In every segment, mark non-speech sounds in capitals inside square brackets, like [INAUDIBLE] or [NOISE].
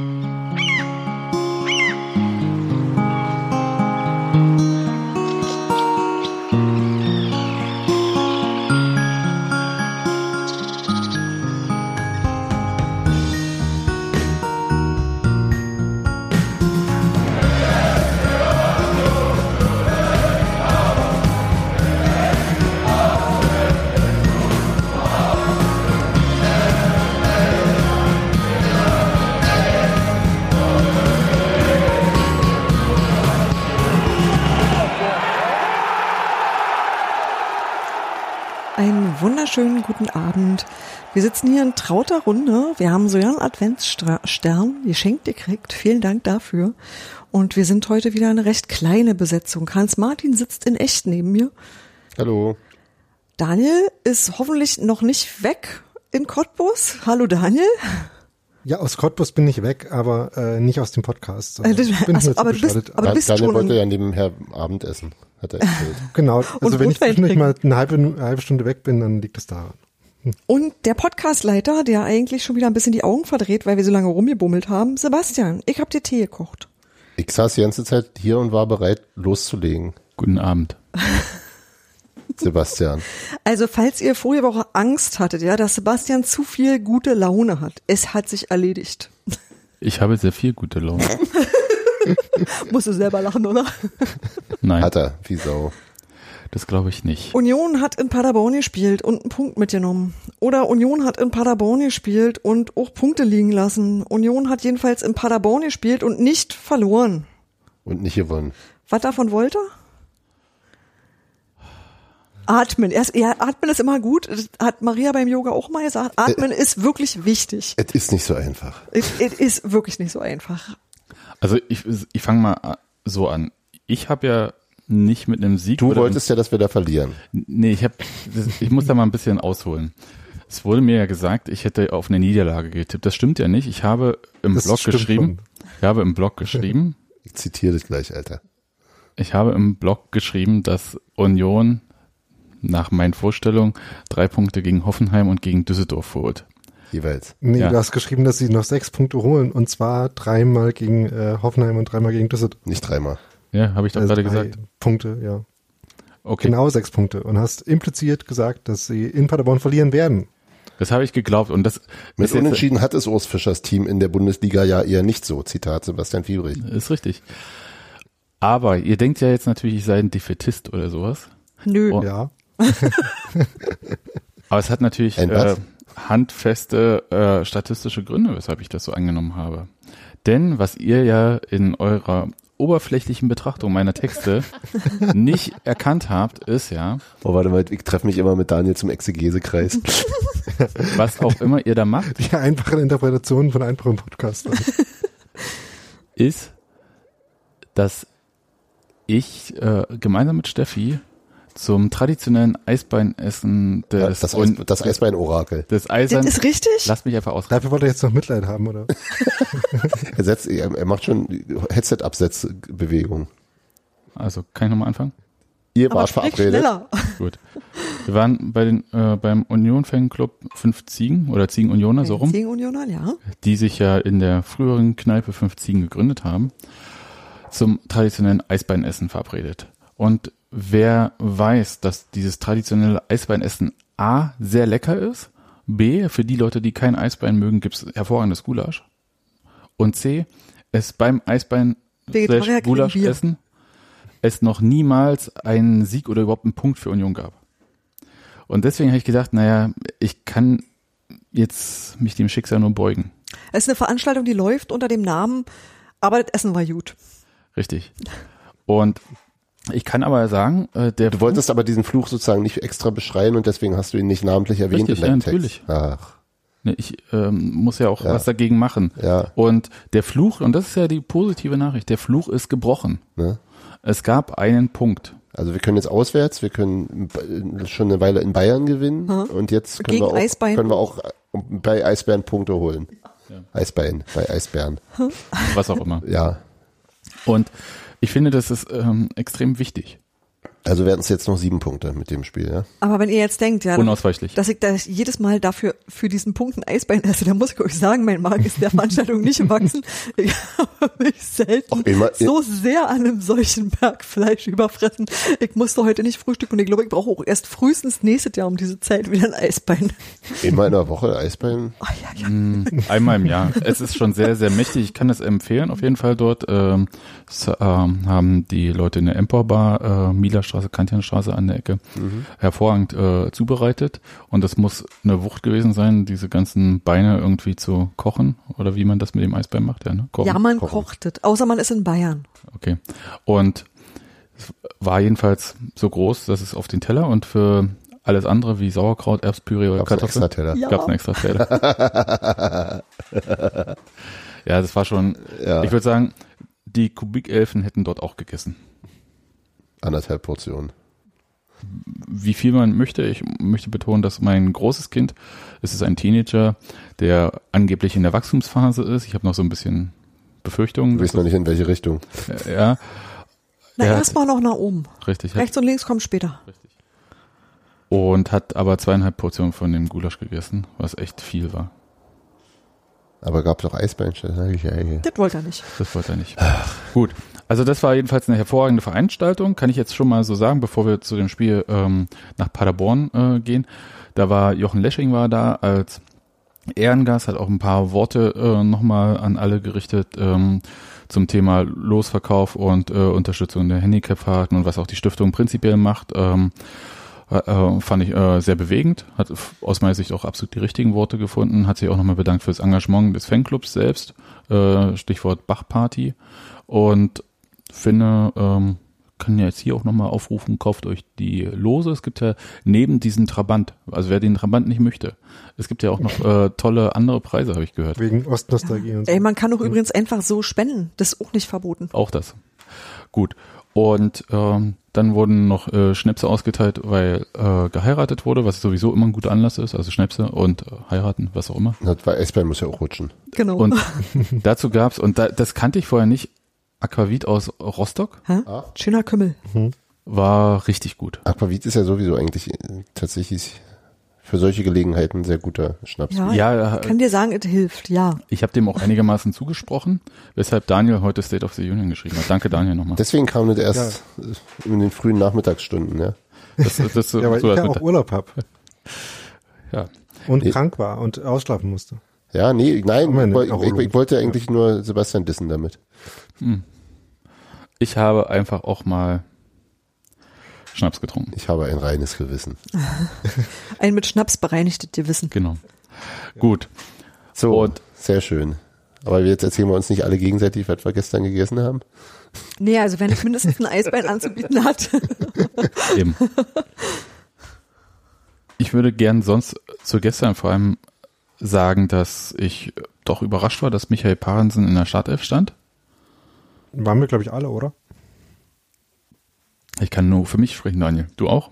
Einen Wir sitzen hier in trauter Runde. Wir haben so einen Adventsstern geschenkt gekriegt. Vielen Dank dafür. Und wir sind heute wieder eine recht kleine Besetzung. Hans Martin sitzt in echt neben mir. Hallo. Daniel ist hoffentlich noch nicht weg in Cottbus. Hallo Daniel. Ja, aus Cottbus bin ich weg, aber äh, nicht aus dem Podcast. Äh, ich bin Achso, aber, du bist, aber du bist Daniel schon wollte ja nebenher Abendessen, hat er erzählt. [LAUGHS] genau, also Und wenn ich zwischendurch mal eine halbe, eine halbe Stunde weg bin, dann liegt es daran. Und der Podcastleiter, der eigentlich schon wieder ein bisschen die Augen verdreht, weil wir so lange rumgebummelt haben. Sebastian, ich hab dir Tee gekocht. Ich saß die ganze Zeit hier und war bereit, loszulegen. Guten Abend. [LAUGHS] Sebastian. Also, falls ihr vorige Woche Angst hattet, ja, dass Sebastian zu viel gute Laune hat, es hat sich erledigt. Ich habe sehr viel gute Laune. [LAUGHS] Musst du selber lachen, oder? Nein, Hat er, wie Sau. Das glaube ich nicht. Union hat in Paderborn gespielt und einen Punkt mitgenommen. Oder Union hat in Paderborn gespielt und auch Punkte liegen lassen. Union hat jedenfalls in Paderborn gespielt und nicht verloren. Und nicht gewonnen. Was davon wollte er? Atmen. Erst, ja, atmen ist immer gut. Das hat Maria beim Yoga auch mal gesagt. Atmen ist wirklich wichtig. Es ist nicht so einfach. Es es ist wirklich nicht so einfach. Also ich, ich fange mal so an. Ich habe ja nicht mit einem Sieg. Du wolltest ja, dass wir da verlieren. Nee, ich, hab, ich muss da mal ein bisschen ausholen. Es wurde mir ja gesagt, ich hätte auf eine Niederlage getippt. Das stimmt ja nicht. Ich habe im Das Blog stimmt geschrieben. Ich habe im Blog geschrieben. [LAUGHS] Ich zitiere das gleich, Alter. Ich habe im Blog geschrieben, dass Union nach meinen Vorstellungen drei Punkte gegen Hoffenheim und gegen Düsseldorf holt. Jeweils. Nee, Ja. du hast geschrieben, dass sie noch sechs Punkte holen und zwar dreimal gegen äh, Hoffenheim und dreimal gegen Düsseldorf. Nicht dreimal. Ja, habe ich doch Also gerade gesagt. Punkte, ja. Okay, Genau sechs Punkte. Und hast impliziert gesagt, dass sie in Paderborn verlieren werden. das habe ich geglaubt und das Mit jetzt, Unentschieden hat es Urs Fischers Team in der Bundesliga ja eher nicht so. Zitat Sebastian Fiebrich. ist richtig. Aber ihr denkt ja jetzt natürlich, ich sei ein Defetist oder sowas. Nö. Oh. Ja. [LAUGHS] Aber es hat natürlich äh, handfeste äh, statistische Gründe, weshalb ich das so angenommen habe. Denn was ihr ja in eurer oberflächlichen Betrachtung meiner Texte [LAUGHS] nicht erkannt habt, ist ja, Oh, warte mal, ich treffe mich immer mit Daniel zum Exegesekreis. [LAUGHS] was auch immer ihr da macht, Die einfachen Interpretationen von einfachen Podcastern. ist, dass ich äh, gemeinsam mit Steffi zum traditionellen Eisbeinessen des, Das, Eis, das Eisbein-Orakel. des Das Eisern. ist richtig? Lasst mich einfach aus. Dafür wollte er jetzt noch Mitleid haben, oder? [LAUGHS] Er, setzt, er, er macht schon Headset-Absetzbewegung. Also kann ich nochmal anfangen? Ihr Aber wart verabredet. schneller. Gut. Wir waren bei den, äh, beim Union Fanclub fünf Ziegen oder Ziegen Unioner so rum, Gegen Unioner, ja. die sich ja in der früheren Kneipe fünf Ziegen gegründet haben, zum traditionellen Eisbeinessen verabredet. Und wer weiß, dass dieses traditionelle Eisbeinessen A sehr lecker ist, B, für die Leute, die kein Eisbein mögen, gibt's hervorragendes Gulasch. Und C, es beim Eisbein Gulasch essen es noch niemals einen Sieg oder überhaupt einen Punkt für Union gab. Und deswegen habe ich gedacht, naja, ich kann jetzt mich dem Schicksal nur beugen. Es ist eine Veranstaltung, die läuft unter dem Namen, aber das Essen war gut. Richtig. Und ich kann aber sagen, äh, der Du wolltest aber diesen Fluch sozusagen nicht extra beschreien und deswegen hast du ihn nicht namentlich erwähnt Richtig, in deinem ja, natürlich. Text. Ach, Ne, Ich ähm, muss ja auch Ja. was dagegen machen. Ja. Und der Fluch, und das ist ja die positive Nachricht, der Fluch ist gebrochen. ne? Es gab einen Punkt. Also wir können jetzt auswärts, wir können schon eine Weile in Bayern gewinnen und jetzt können Gegen wir, auch, Eisbein. können wir auch bei Eisbären Punkte holen. Eisbein, bei Eisbären. was auch immer. Ja. Und ich finde, das ist ähm, extrem wichtig. Also werden es jetzt noch sieben Punkte mit dem Spiel, ja? Aber wenn ihr jetzt denkt, ja, Unausweichlich. dass ich da jedes Mal dafür für diesen Punkt ein Eisbein esse, dann muss ich euch sagen, mein Magen ist der Veranstaltung nicht gewachsen. [LAUGHS] Ich habe mich selten immer- so sehr an einem solchen Berg Fleisch überfressen. Ich musste heute nicht frühstücken und ich glaube, ich brauche auch erst frühestens nächstes Jahr um diese Zeit wieder ein Eisbein. Immer in der Woche Eisbein. Oh, ja, ja. Mm, Einmal im Jahr. Es ist schon sehr, sehr mächtig. Ich kann es empfehlen, auf jeden Fall dort. Ähm, ähm, haben die Leute in der Empor Bar, äh, Mielerstraße, Kantianstraße an der Ecke, hervorragend äh, zubereitet. Und das muss eine Wucht gewesen sein, diese ganzen Beine irgendwie zu kochen. Oder wie man das mit dem Eisbein macht, ja, ne? Kochen. ja, man kochen. kochtet. Außer man ist in Bayern. Okay. Und es war jedenfalls so groß, dass es auf den Teller und für alles andere wie Sauerkraut, Erbspüree oder Gab's Kartoffeln. extra Teller. Ja. Gab's einen extra Teller. [LAUGHS] ja, das war schon, Ja. ich würde sagen, die Kubikelfen hätten dort auch gegessen. Anderthalb Portionen. Wie viel man möchte, ich möchte betonen, dass mein großes Kind, es ist ein Teenager, der angeblich in der Wachstumsphase ist. Ich habe noch so ein bisschen Befürchtungen. Du weißt noch nicht in welche Richtung. dass- ja, Na, Ja. erstmal noch nach oben. richtig. Rechts und links kommt später. und hat aber zweieinhalb Portionen von dem Gulasch gegessen, was echt viel war. Aber gab es auch Eisbein? Sag ich, ja. Das wollte er nicht. Das wollte er nicht. Gut. Also das war jedenfalls eine hervorragende Veranstaltung, kann ich jetzt schon mal so sagen, bevor wir zu dem Spiel ähm, nach Paderborn äh, gehen. Da war Jochen Lesching war da als Ehrengast, hat auch ein paar Worte äh, nochmal an alle gerichtet ähm, zum Thema Losverkauf und äh, Unterstützung der Handicapfahrten und was auch die Stiftung prinzipiell macht. Ähm, äh, fand ich äh, sehr bewegend, hat aus meiner Sicht auch absolut die richtigen Worte gefunden, hat sich auch nochmal bedankt fürs Engagement des Fanclubs selbst, äh, Stichwort Bachparty und finde, ähm, kann ja jetzt hier auch nochmal aufrufen, kauft euch die Lose. Es gibt ja neben diesem Trabant, also wer den Trabant nicht möchte, es gibt ja auch noch äh, tolle andere Preise, habe ich gehört. Wegen Ostnostalgie und so. Ey, man kann doch übrigens einfach so spenden. Das ist auch nicht verboten. Auch das. Gut. Und ähm, dann wurden noch äh, Schnäpse ausgeteilt, weil äh, geheiratet wurde, was sowieso immer ein guter Anlass ist, also Schnäpse und äh, heiraten, was auch immer. Das war Eisbein muss ja auch rutschen. Genau. Und [LAUGHS] dazu gab's und da, das kannte ich vorher nicht, Aquavit aus Rostock Hä? Schöner Kümmel. war richtig gut. Aquavit ist ja sowieso eigentlich äh, tatsächlich für solche Gelegenheiten ein sehr guter Schnaps. Ja, Ja, ich kann dir sagen, es hilft, ja. Ich habe dem auch einigermaßen zugesprochen, weshalb Daniel heute State of the Union geschrieben hat. Danke Daniel nochmal. Deswegen kam das erst äh, in den frühen Nachmittagsstunden, ja. Das, das, das, [LAUGHS] Ja, weil so ich ja auch Urlaub hab [LAUGHS] ja. und Nee. krank war und ausschlafen musste. Ja, nee, nein, ich, ich, ich wollte eigentlich nur Sebastian dissen damit. Ich habe einfach auch mal Schnaps getrunken. Ich habe ein reines Gewissen. [LAUGHS] Ein mit Schnaps bereinigtes Gewissen. Genau. Gut. So, Und- sehr schön. Aber jetzt erzählen wir uns nicht alle gegenseitig, was wir gestern gegessen haben. Nee, also wenn es mindestens ein Eisbein anzubieten hat. [LAUGHS] Eben. Ich würde gern sonst zu gestern vor allem sagen, dass ich doch überrascht war, dass Michael Parensen in der Startelf stand. Waren wir, glaube ich, alle, oder? Ich kann nur für mich sprechen, Daniel. Du auch?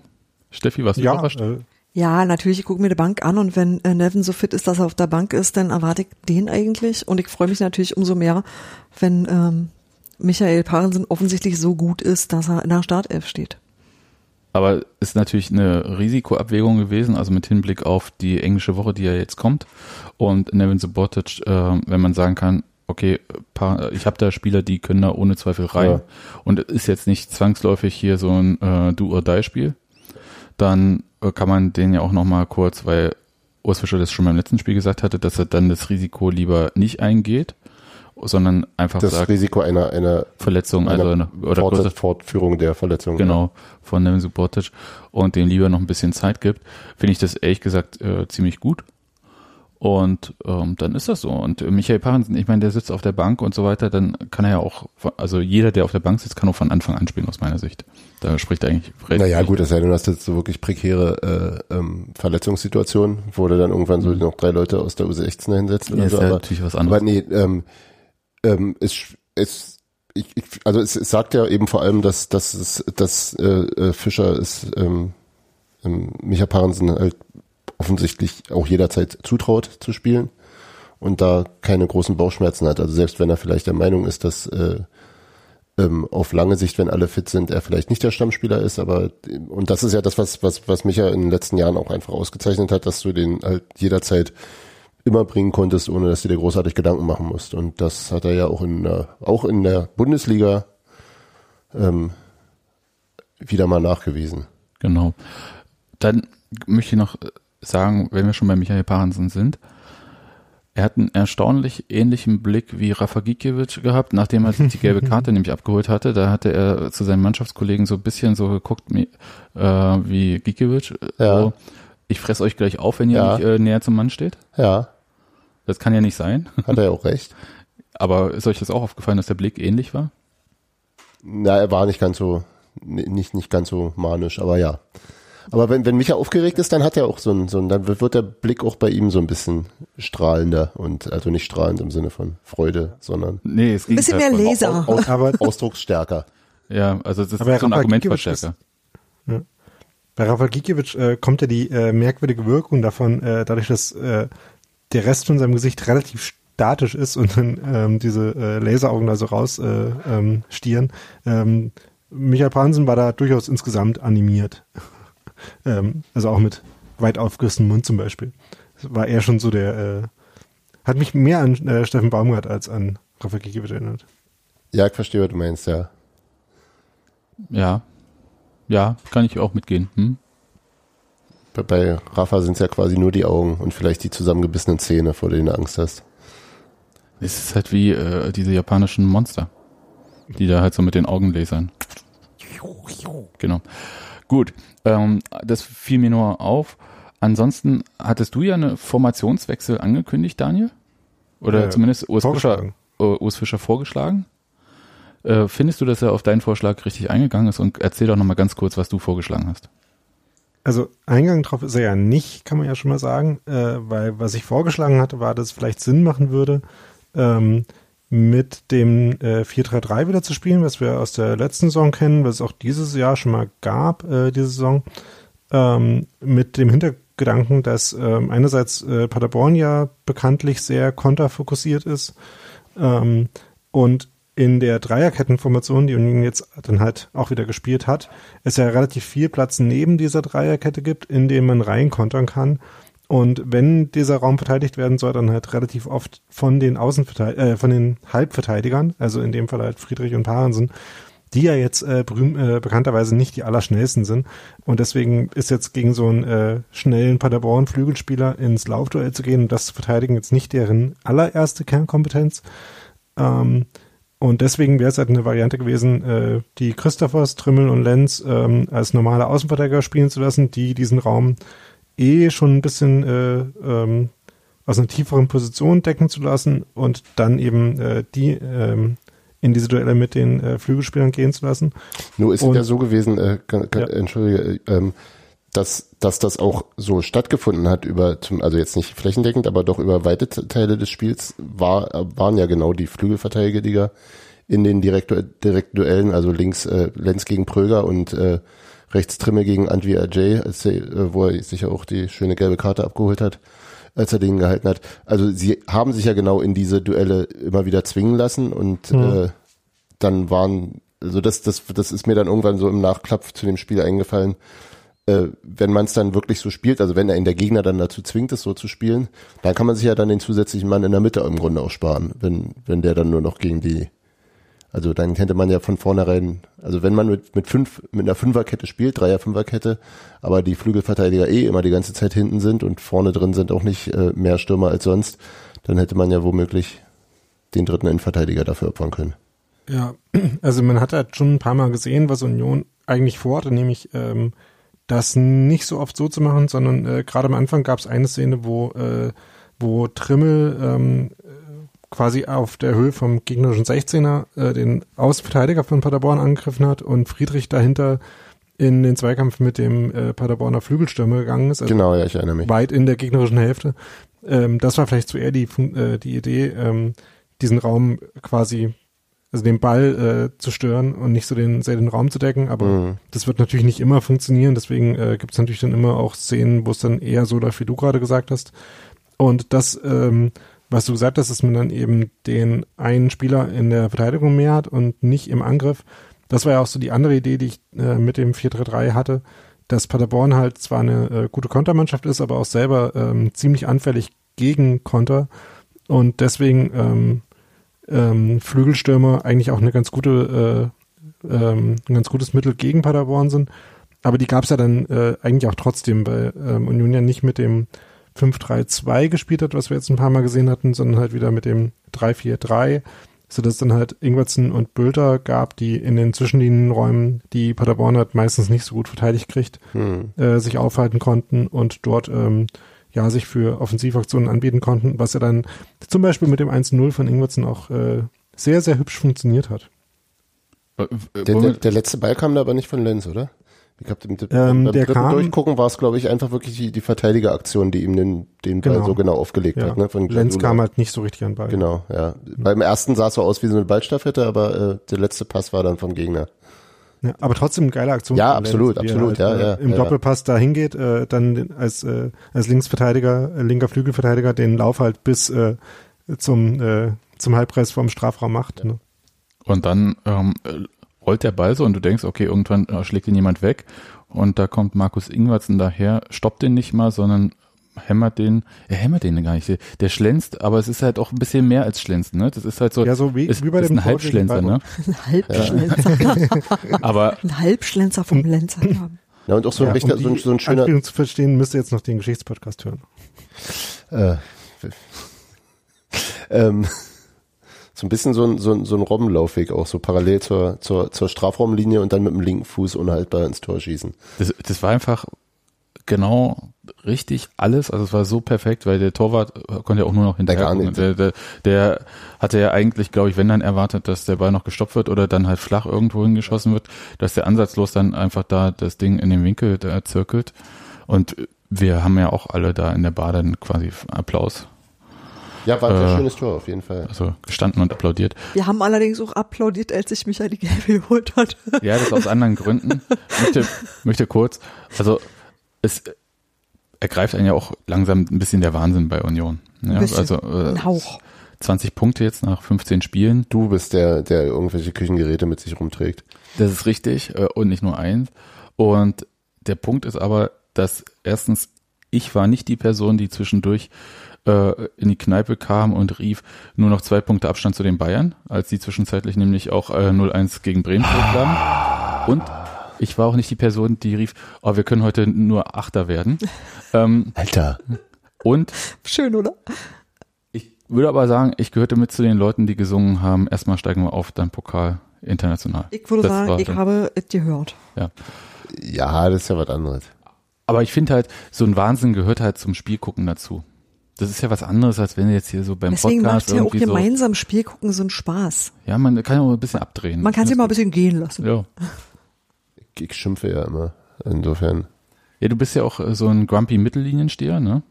Steffi, warst du Ja, überrascht? äh, Ja, natürlich, ich gucke mir die Bank an und wenn äh, Nevin so fit ist, dass er auf der Bank ist, dann erwarte ich den eigentlich. Und ich freue mich natürlich umso mehr, wenn ähm, Michael Parensen offensichtlich so gut ist, dass er in der Startelf steht. Aber ist natürlich eine Risikoabwägung gewesen, also mit Hinblick auf die englische Woche, die ja jetzt kommt. Und Nevin Subotic, äh, wenn man sagen kann, okay, paar, ich habe da Spieler, die können da ohne Zweifel rein. Ja. Und es ist jetzt nicht zwangsläufig hier so ein äh, Do-or-Die-Spiel. Dann äh, kann man den ja auch nochmal kurz, weil Urs Fischer das schon beim letzten Spiel gesagt hatte, dass er dann das Risiko lieber nicht eingeht, sondern einfach Das sagt, Risiko einer, einer, Verletzung, also einer eine, oder Fort Fortführung der Verletzung. genau, von Nevin Subotic und dem lieber noch ein bisschen Zeit gibt, finde ich das ehrlich gesagt äh, ziemlich gut. Und ähm, dann ist das so. Und Michael Parensen, ich meine, der sitzt auf der Bank und so weiter, dann kann er ja auch, also jeder, der auf der Bank sitzt, kann auch von Anfang an spielen, aus meiner Sicht. Da spricht eigentlich recht. Naja, gut, das sei denn, du hast jetzt so wirklich prekäre äh, ähm, Verletzungssituationen, wo du dann irgendwann so noch drei Leute aus der U16 hinsetzt Ja, ist so. ja Aber, natürlich was anderes. aber nee, ähm, ähm, es, es ich, ich, also es, es sagt ja eben vor allem, dass, dass, es, dass äh, äh, Fischer ist ähm, ähm, Micha Parensen halt offensichtlich auch jederzeit zutraut zu spielen und da keine großen Bauchschmerzen hat. Also selbst wenn er vielleicht der Meinung ist, dass äh, ähm, auf lange Sicht, wenn alle fit sind, er vielleicht nicht der Stammspieler ist, aber und das ist ja das, was, was, was mich ja in den letzten Jahren auch einfach ausgezeichnet hat, dass du den halt jederzeit immer bringen konntest, ohne dass du dir großartig Gedanken machen musst. Und das hat er ja auch in der, auch in der Bundesliga ähm, wieder mal nachgewiesen. Genau. Dann möchte ich noch sagen, wenn wir schon bei Michael Parensen sind, er hat einen erstaunlich ähnlichen Blick wie Rafa Gikiewicz gehabt, nachdem er die gelbe [LAUGHS] Karte nämlich abgeholt hatte. Da hatte er zu seinen Mannschaftskollegen so ein bisschen so geguckt äh, wie Gikiewicz. Ja. So, ich fress euch gleich auf, wenn ihr Ja. nicht äh, näher zum Mann steht. Ja, Das kann ja nicht sein. hat er ja auch recht. [LAUGHS] Aber ist euch das auch aufgefallen, dass der Blick ähnlich war? Na, er war nicht ganz so, nicht, nicht ganz so manisch, aber ja. Aber wenn, wenn Micha aufgeregt ist, dann hat er auch so ein, so ein, dann wird wird der Blick auch bei ihm so ein bisschen strahlender und, also nicht strahlend im Sinne von Freude, sondern Nee, es Ein bisschen mehr Laser. aus, Aber- ausdrucksstärker. Ja, also das ist Aber so ein Rafa Argumentverstärker. Bei Rafael Gikiewicz äh, kommt ja die äh, merkwürdige Wirkung davon, äh, dadurch, dass äh, der Rest von seinem Gesicht relativ statisch ist und dann ähm, diese äh, Laseraugen da so raus äh, ähm, stieren. Ähm, Michael Pansen war da durchaus insgesamt animiert. Ähm, also auch mit weit aufgerissenem Mund zum Beispiel. Das war eher schon so der, äh, hat mich mehr an äh, Steffen Baumgart als an Rafael Gikiewicz erinnert. Ja, ich verstehe, was du meinst, ja. Ja. Ja, kann ich auch mitgehen. Hm? Bei, bei Rafa sind es ja quasi nur die Augen und vielleicht die zusammengebissenen Zähne, vor denen du Angst hast. Es ist halt wie äh, diese japanischen Monster, die da halt so mit den Augen lasern. Genau. Gut, ähm, das fiel mir nur auf. Ansonsten hattest du ja eine Formationswechsel angekündigt, Daniel? Oder Äh, zumindest Urs Fischer, vorgeschlagen. äh, Urs Fischer vorgeschlagen? Äh, findest du, dass er auf deinen Vorschlag richtig eingegangen ist? Und erzähl doch nochmal ganz kurz, was du vorgeschlagen hast. Also Eingang drauf ist er ja nicht, kann man ja schon mal sagen, äh, weil was ich vorgeschlagen hatte, war, dass es vielleicht Sinn machen würde, ähm, mit dem äh, 4-3-3 wieder zu spielen, was wir aus der letzten Saison kennen, was es auch dieses Jahr schon mal gab, äh, diese Saison, ähm, mit dem Hintergedanken, dass ähm, einerseits äh, Paderborn ja bekanntlich sehr konterfokussiert ist ähm, und in der Dreierkettenformation, die Union jetzt dann halt auch wieder gespielt hat, es ja relativ viel Platz neben dieser Dreierkette gibt, in dem man reinkontern kann. Und wenn dieser Raum verteidigt werden soll, dann halt relativ oft von den Außenverteidigern, äh, von den Halbverteidigern, also in dem Fall halt Friedrich und Parensen, die ja jetzt äh, äh, bekannterweise nicht die allerschnellsten sind. Und deswegen ist jetzt gegen so einen äh, schnellen Paderborn-Flügelspieler ins Laufduell zu gehen und das zu verteidigen jetzt nicht deren allererste Kernkompetenz. Ähm, und deswegen wäre es halt eine Variante gewesen, äh, die Christophers, Trimmel und Lenz ähm, als normale Außenverteidiger spielen zu lassen, die diesen Raum eh schon ein bisschen äh, ähm, aus einer tieferen Position decken zu lassen und dann eben äh, die ähm, in diese Duelle mit den äh, Flügelspielern gehen zu lassen. Nur ist es Und- ja so gewesen, äh, kann, kann, Ja. entschuldige, äh, ähm, dass, dass das auch so stattgefunden hat über, zum, also jetzt nicht flächendeckend, aber doch über weite Te- Teile des Spiels war, äh, waren ja genau die Flügelverteidiger, in den direkten direkten Duellen, also links äh, Lenz gegen Pröger und äh, rechts Trimme gegen Antwi Ajay, als er, äh, wo er sich ja auch die schöne gelbe Karte abgeholt hat, als er den gehalten hat. Also sie haben sich ja genau in diese Duelle immer wieder zwingen lassen und äh, dann waren, also das, das, das ist mir dann irgendwann so im Nachklapp zu dem Spiel eingefallen, äh, wenn man es dann wirklich so spielt, also wenn er in der Gegner dann dazu zwingt, es so zu spielen, dann kann man sich ja dann den zusätzlichen Mann in der Mitte im Grunde auch sparen, wenn, wenn der dann nur noch gegen die, also dann hätte man ja von vornherein, also wenn man mit, mit fünf, mit einer Fünferkette spielt, Dreier Fünferkette, aber die Flügelverteidiger eh immer die ganze Zeit hinten sind und vorne drin sind auch nicht äh, mehr Stürmer als sonst, dann hätte man ja womöglich den dritten Innenverteidiger dafür opfern können. Ja, [CLEARS THROAT] also man hat halt schon ein paar Mal gesehen, was Union eigentlich vorhatte, nämlich ähm, das nicht so oft so zu machen, sondern äh, gerade am Anfang gab es eine Szene, wo, äh, wo Trimmel ähm, äh, quasi auf der Höhe vom gegnerischen 16er äh, den Außenverteidiger von Paderborn angegriffen hat und Friedrich dahinter in den Zweikampf mit dem äh, Paderborner Flügelstürmer gegangen ist. Also Genau, ja, ich erinnere mich. weit in der gegnerischen Hälfte. Ähm, das war vielleicht so eher die, äh, die Idee, ähm, diesen Raum quasi, also den Ball äh, zu stören und nicht so den, sehr den Raum zu decken. Aber Mhm. das wird natürlich nicht immer funktionieren. Deswegen äh, gibt es natürlich dann immer auch Szenen, wo es dann eher so läuft, wie du gerade gesagt hast. Und das ähm, was du gesagt hast, dass man dann eben den einen Spieler in der Verteidigung mehr hat und nicht im Angriff. Das war ja auch so die andere Idee, die ich äh, mit dem 4-3-3 hatte, dass Paderborn halt zwar eine äh, gute Kontermannschaft ist, aber auch selber ähm, ziemlich anfällig gegen Konter und deswegen ähm, ähm, Flügelstürmer eigentlich auch eine ganz gute, äh, ähm, ein ganz gutes Mittel gegen Paderborn sind. Aber die gab es ja dann äh, eigentlich auch trotzdem, weil ähm, Union ja nicht mit dem 5-3-2 gespielt hat, was wir jetzt ein paar Mal gesehen hatten, sondern halt wieder mit dem 3-4-3, sodass dann halt Ingwertsen und Bülter gab, die in den Zwischenlinienräumen, die Paderborn halt meistens nicht so gut verteidigt kriegt, hm. äh, sich aufhalten konnten und dort ähm, ja sich für Offensivaktionen anbieten konnten, was ja dann zum Beispiel mit dem 1-0 von Ingwertsen auch äh, sehr, sehr hübsch funktioniert hat. Äh, der, der, der letzte Ball kam da aber nicht von Lenz, oder? Ich glaube, mit ähm, beim der kam, Durchgucken war es, glaube ich, einfach wirklich die, die Verteidigeraktion, die ihm den, den Ball genau. so genau aufgelegt ja. hat. Ne, von Lenz kam halt nicht so richtig an Ball. Genau, ja. Beim ersten sah es so aus wie so eine Ballstaffette, aber äh, der letzte Pass war dann vom Gegner. Ja, aber trotzdem eine geile Aktion. Ja, absolut, Lenz, absolut, halt, ja, ja. Äh, Im ja, Doppelpass da hingeht, äh, dann als, äh, als Linksverteidiger, äh, linker Flügelverteidiger den Lauf halt bis äh, zum, äh, zum Halbpreis vom Strafraum macht. Ja. Ne? Und dann ähm, rollt der Ball so und du denkst, okay, irgendwann äh, schlägt ihn jemand weg und da kommt Markus Ingwertsen daher, stoppt den nicht mal, sondern hämmert den, er hämmert den gar nicht, der schlänzt, aber es ist halt auch ein bisschen mehr als schlänzen, ne? Das ist halt so, ja, so wie, ist, wie bei ist dem ein Halbschlänzer, ne? Ein Halbschlänzer. [LAUGHS] aber ein Halbschlänzer vom Lenzer haben. Ja, und auch so ein, ja, richter, um so, ein, so ein schöner. Anspielung zu verstehen, müsst ihr jetzt noch den Geschichtspodcast hören. Äh, [LAUGHS] ähm, so ein bisschen so ein, so ein, so ein Robbenlaufweg auch, so parallel zur, zur, zur Strafraumlinie und dann mit dem linken Fuß unhaltbar ins Tor schießen. Das, das war einfach genau richtig alles. Also es war so perfekt, weil der Torwart konnte ja auch nur noch hinterher. Der, der, der, der hatte ja eigentlich, glaube ich, wenn dann erwartet, dass der Ball noch gestoppt wird oder dann halt flach irgendwo hingeschossen wird, dass der ansatzlos dann einfach da das Ding in den Winkel da zirkelt. Und wir haben ja auch alle da in der Bar dann quasi Applaus ja, war ein sehr äh, schönes Tor auf jeden Fall. Also gestanden und applaudiert. Wir haben allerdings auch applaudiert, als sich Michael die Gelbe geholt hat. [LAUGHS] Ja, das aus anderen Gründen. möchte, möchte kurz, also es ergreift einen ja auch langsam ein bisschen der Wahnsinn bei Union. Ja, ein bisschen, also äh, ein Hauch. 20 Punkte jetzt nach 15 Spielen. Du bist der, der irgendwelche Küchengeräte mit sich rumträgt. Das ist richtig äh, und nicht nur eins. Und der Punkt ist aber, dass erstens ich war nicht die Person, die zwischendurch äh, in die Kneipe kam und rief nur noch zwei Punkte Abstand zu den Bayern, als sie zwischenzeitlich nämlich auch äh, 0-1 gegen Bremen zurücklagen. Und ich war auch nicht die Person, die rief, oh, wir können heute nur Achter werden. [LAUGHS] Ähm, Alter. Und schön, oder? Ich würde aber sagen, ich gehörte mit zu den Leuten, die gesungen haben, erstmal steigen wir auf, dann Pokal international. Ich würde das sagen, ich dann, habe es gehört. Ja. Ja, das ist ja was anderes. Aber ich finde halt, so ein Wahnsinn gehört halt zum Spielgucken dazu. Das ist ja was anderes, als wenn du jetzt hier so beim Deswegen Podcast macht ja auch gemeinsam so, Spiel gucken so einen Spaß. Ja, man kann ja auch ein bisschen abdrehen. Man kann sich mal ein bisschen gehen lassen. Ja. Ich schimpfe ja immer. Insofern. Ja, du bist ja auch äh, so ein grumpy Mittelliniensteher, ne?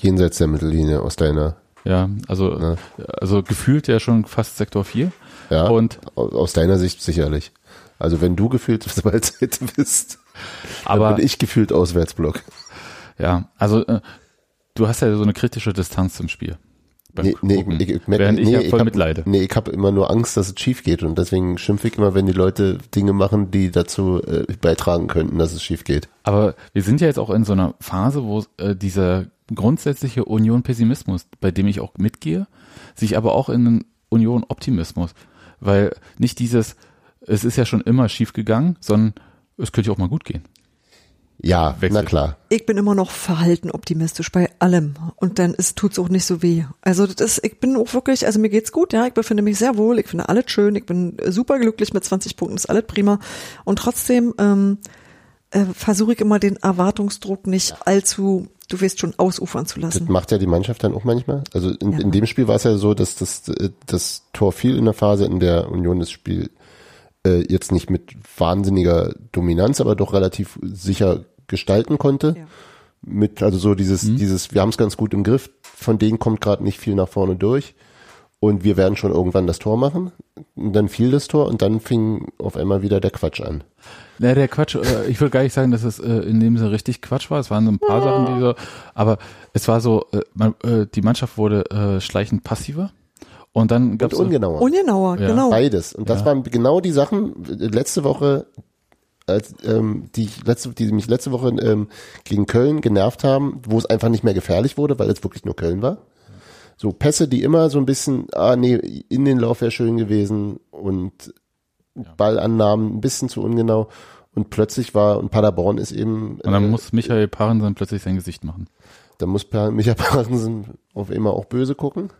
Jenseits der Mittellinie aus deiner. Ja, also, ja. also gefühlt ja schon fast Sektor 4. Ja, und aus deiner Sicht sicherlich. Also wenn du gefühlt auf der bist, aber dann bin ich gefühlt Auswärtsblock. Ja, also äh, du hast ja so eine kritische Distanz zum Spiel. Nee, nee, ich, ich, während nee, ich ja voll hab, mitleide. Nee, ich habe immer nur Angst, dass es schief geht und deswegen schimpfe ich immer, wenn die Leute Dinge machen, die dazu äh, beitragen könnten, dass es schief geht. Aber wir sind ja jetzt auch in so einer Phase, wo äh, dieser grundsätzliche Union-Pessimismus, bei dem ich auch mitgehe, sich aber auch in einen Union-Optimismus, weil nicht dieses, es ist ja schon immer schief gegangen, sondern es könnte ja auch mal gut gehen. Ja, Wechsel. na klar. Ich bin immer noch verhalten optimistisch bei allem und dann ist tut's auch nicht so weh. Also das ich bin auch wirklich, also mir geht's gut, ja, ich befinde mich sehr wohl, ich finde alles schön, ich bin super glücklich mit 20 Punkten, ist alles prima und trotzdem ähm, äh, versuche ich immer den Erwartungsdruck nicht allzu, du wirst schon ausufern zu lassen. Das macht ja die Mannschaft dann auch manchmal. Also in, ja. in dem Spiel war es ja so, dass das, das Tor fiel in der Phase, in der Union das Spiel äh, jetzt nicht mit wahnsinniger Dominanz, aber doch relativ sicher gestalten konnte. Ja. Mit, also so dieses, mhm. dieses, wir haben es ganz gut im Griff, von denen kommt gerade nicht viel nach vorne durch. und wir werden schon irgendwann das Tor machen. Und dann fiel das Tor und dann fing auf einmal wieder der Quatsch an. Na, der Quatsch, äh, ich würde gar nicht sagen, dass es äh, in dem Sinne richtig Quatsch war. Es waren so ein paar Sachen, die so, aber es war so, äh, man, äh, die Mannschaft wurde äh, schleichend passiver. Und dann gab es ungenauer. Ungenauer, Ja. genau. Beides. Und das Ja. waren genau die Sachen, letzte Woche, als, ähm, die, ich letzte, die mich letzte Woche ähm, gegen Köln genervt haben, wo es einfach nicht mehr gefährlich wurde, weil es wirklich nur Köln war. So Pässe, die immer so ein bisschen, ah nee, in den Lauf wäre schön gewesen und Ballannahmen ein bisschen zu ungenau. Und plötzlich war, und Paderborn ist eben, und dann äh, muss Michael Parensen plötzlich sein Gesicht machen. da muss Per- Micha Parensen auf immer auch böse gucken.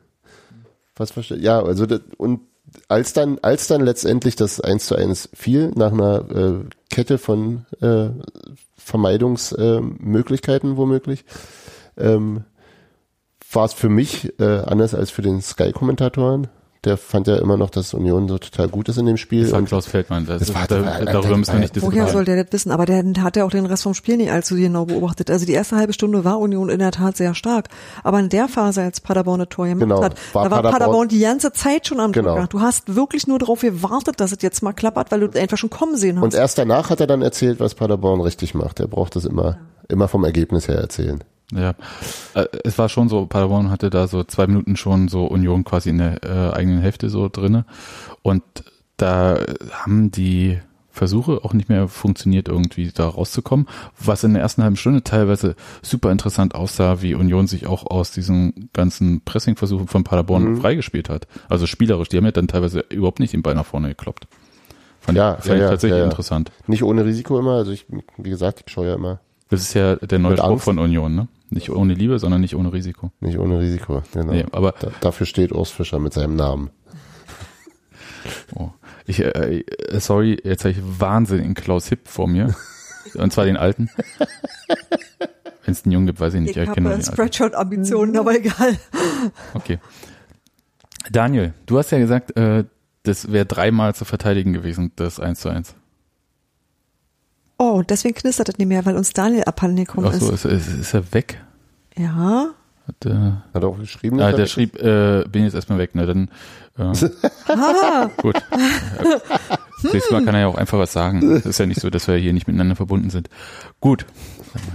Was versteht? Ja, also das, und als dann, als dann letztendlich das 1 zu 1 fiel, nach einer äh, Kette von äh, Vermeidungsmöglichkeiten äh, womöglich, ähm, war es für mich äh, anders als für den Sky-Kommentatoren. Der fand ja immer noch, dass Union so total gut ist in dem Spiel. Das war Und Klaus Feldmann. Das Das ist, war- da, war- darüber müssen wir nicht Woher diskutieren. soll der das wissen? Aber der hat ja auch den Rest vom Spiel nicht allzu genau beobachtet. Also die erste halbe Stunde war Union in der Tat sehr stark. Aber in der Phase, als Paderborn ein Tor gemacht Genau, hat, war da war Paderborn- Paderborn die ganze Zeit schon am Genau. Du hast wirklich nur darauf gewartet, dass es jetzt mal klappert, weil du einfach schon kommen sehen hast. Und erst danach hat er dann erzählt, was Paderborn richtig macht. Er braucht das immer, immer vom Ergebnis her erzählen. Ja, äh, es war schon so, Paderborn hatte da so zwei Minuten schon so Union quasi in der äh, eigenen Hälfte so drinne und da haben die Versuche auch nicht mehr funktioniert, irgendwie da rauszukommen, was in der ersten halben Stunde teilweise super interessant aussah, wie Union sich auch aus diesen ganzen Pressing-Versuchen von Paderborn Mhm. freigespielt hat. Also spielerisch, die haben ja dann teilweise überhaupt nicht den Ball nach vorne gekloppt. Fand, Ja, fand ja, ich tatsächlich ja, ja. interessant. Nicht ohne Risiko immer. Also ich, wie gesagt, ich schaue ja immer Das ist ja der neue Spruch von Union, ne? Nicht ohne Liebe, sondern nicht ohne Risiko. nicht ohne Risiko. Genau. Nee, aber Da, dafür steht Urs Fischer mit seinem Namen. [LAUGHS] Oh. Ich, äh, äh, sorry, jetzt habe ich wahnsinnigen Klaus Hipp vor mir. [LAUGHS] Und zwar den alten. Wenn es einen Jungen gibt, weiß ich nicht. ich ich habe. Spreadshirt-Ambitionen, aber egal. Okay. Daniel, du hast ja gesagt, äh, das wäre dreimal zu verteidigen gewesen, das 1 zu 1. Oh, deswegen knistert es nicht mehr, weil uns Daniel abhanden gekommen Ach so, ist. ist, ist, ist er weg? Ja. Hat, äh, Hat er auch geschrieben? ah, der er- schrieb, äh, bin jetzt erstmal weg, ne? Dann äh, [LAUGHS] Ah, gut. Ja. Nächstes Mal kann er ja auch einfach was sagen. Es ist ja nicht so, dass wir hier nicht miteinander verbunden sind. Gut.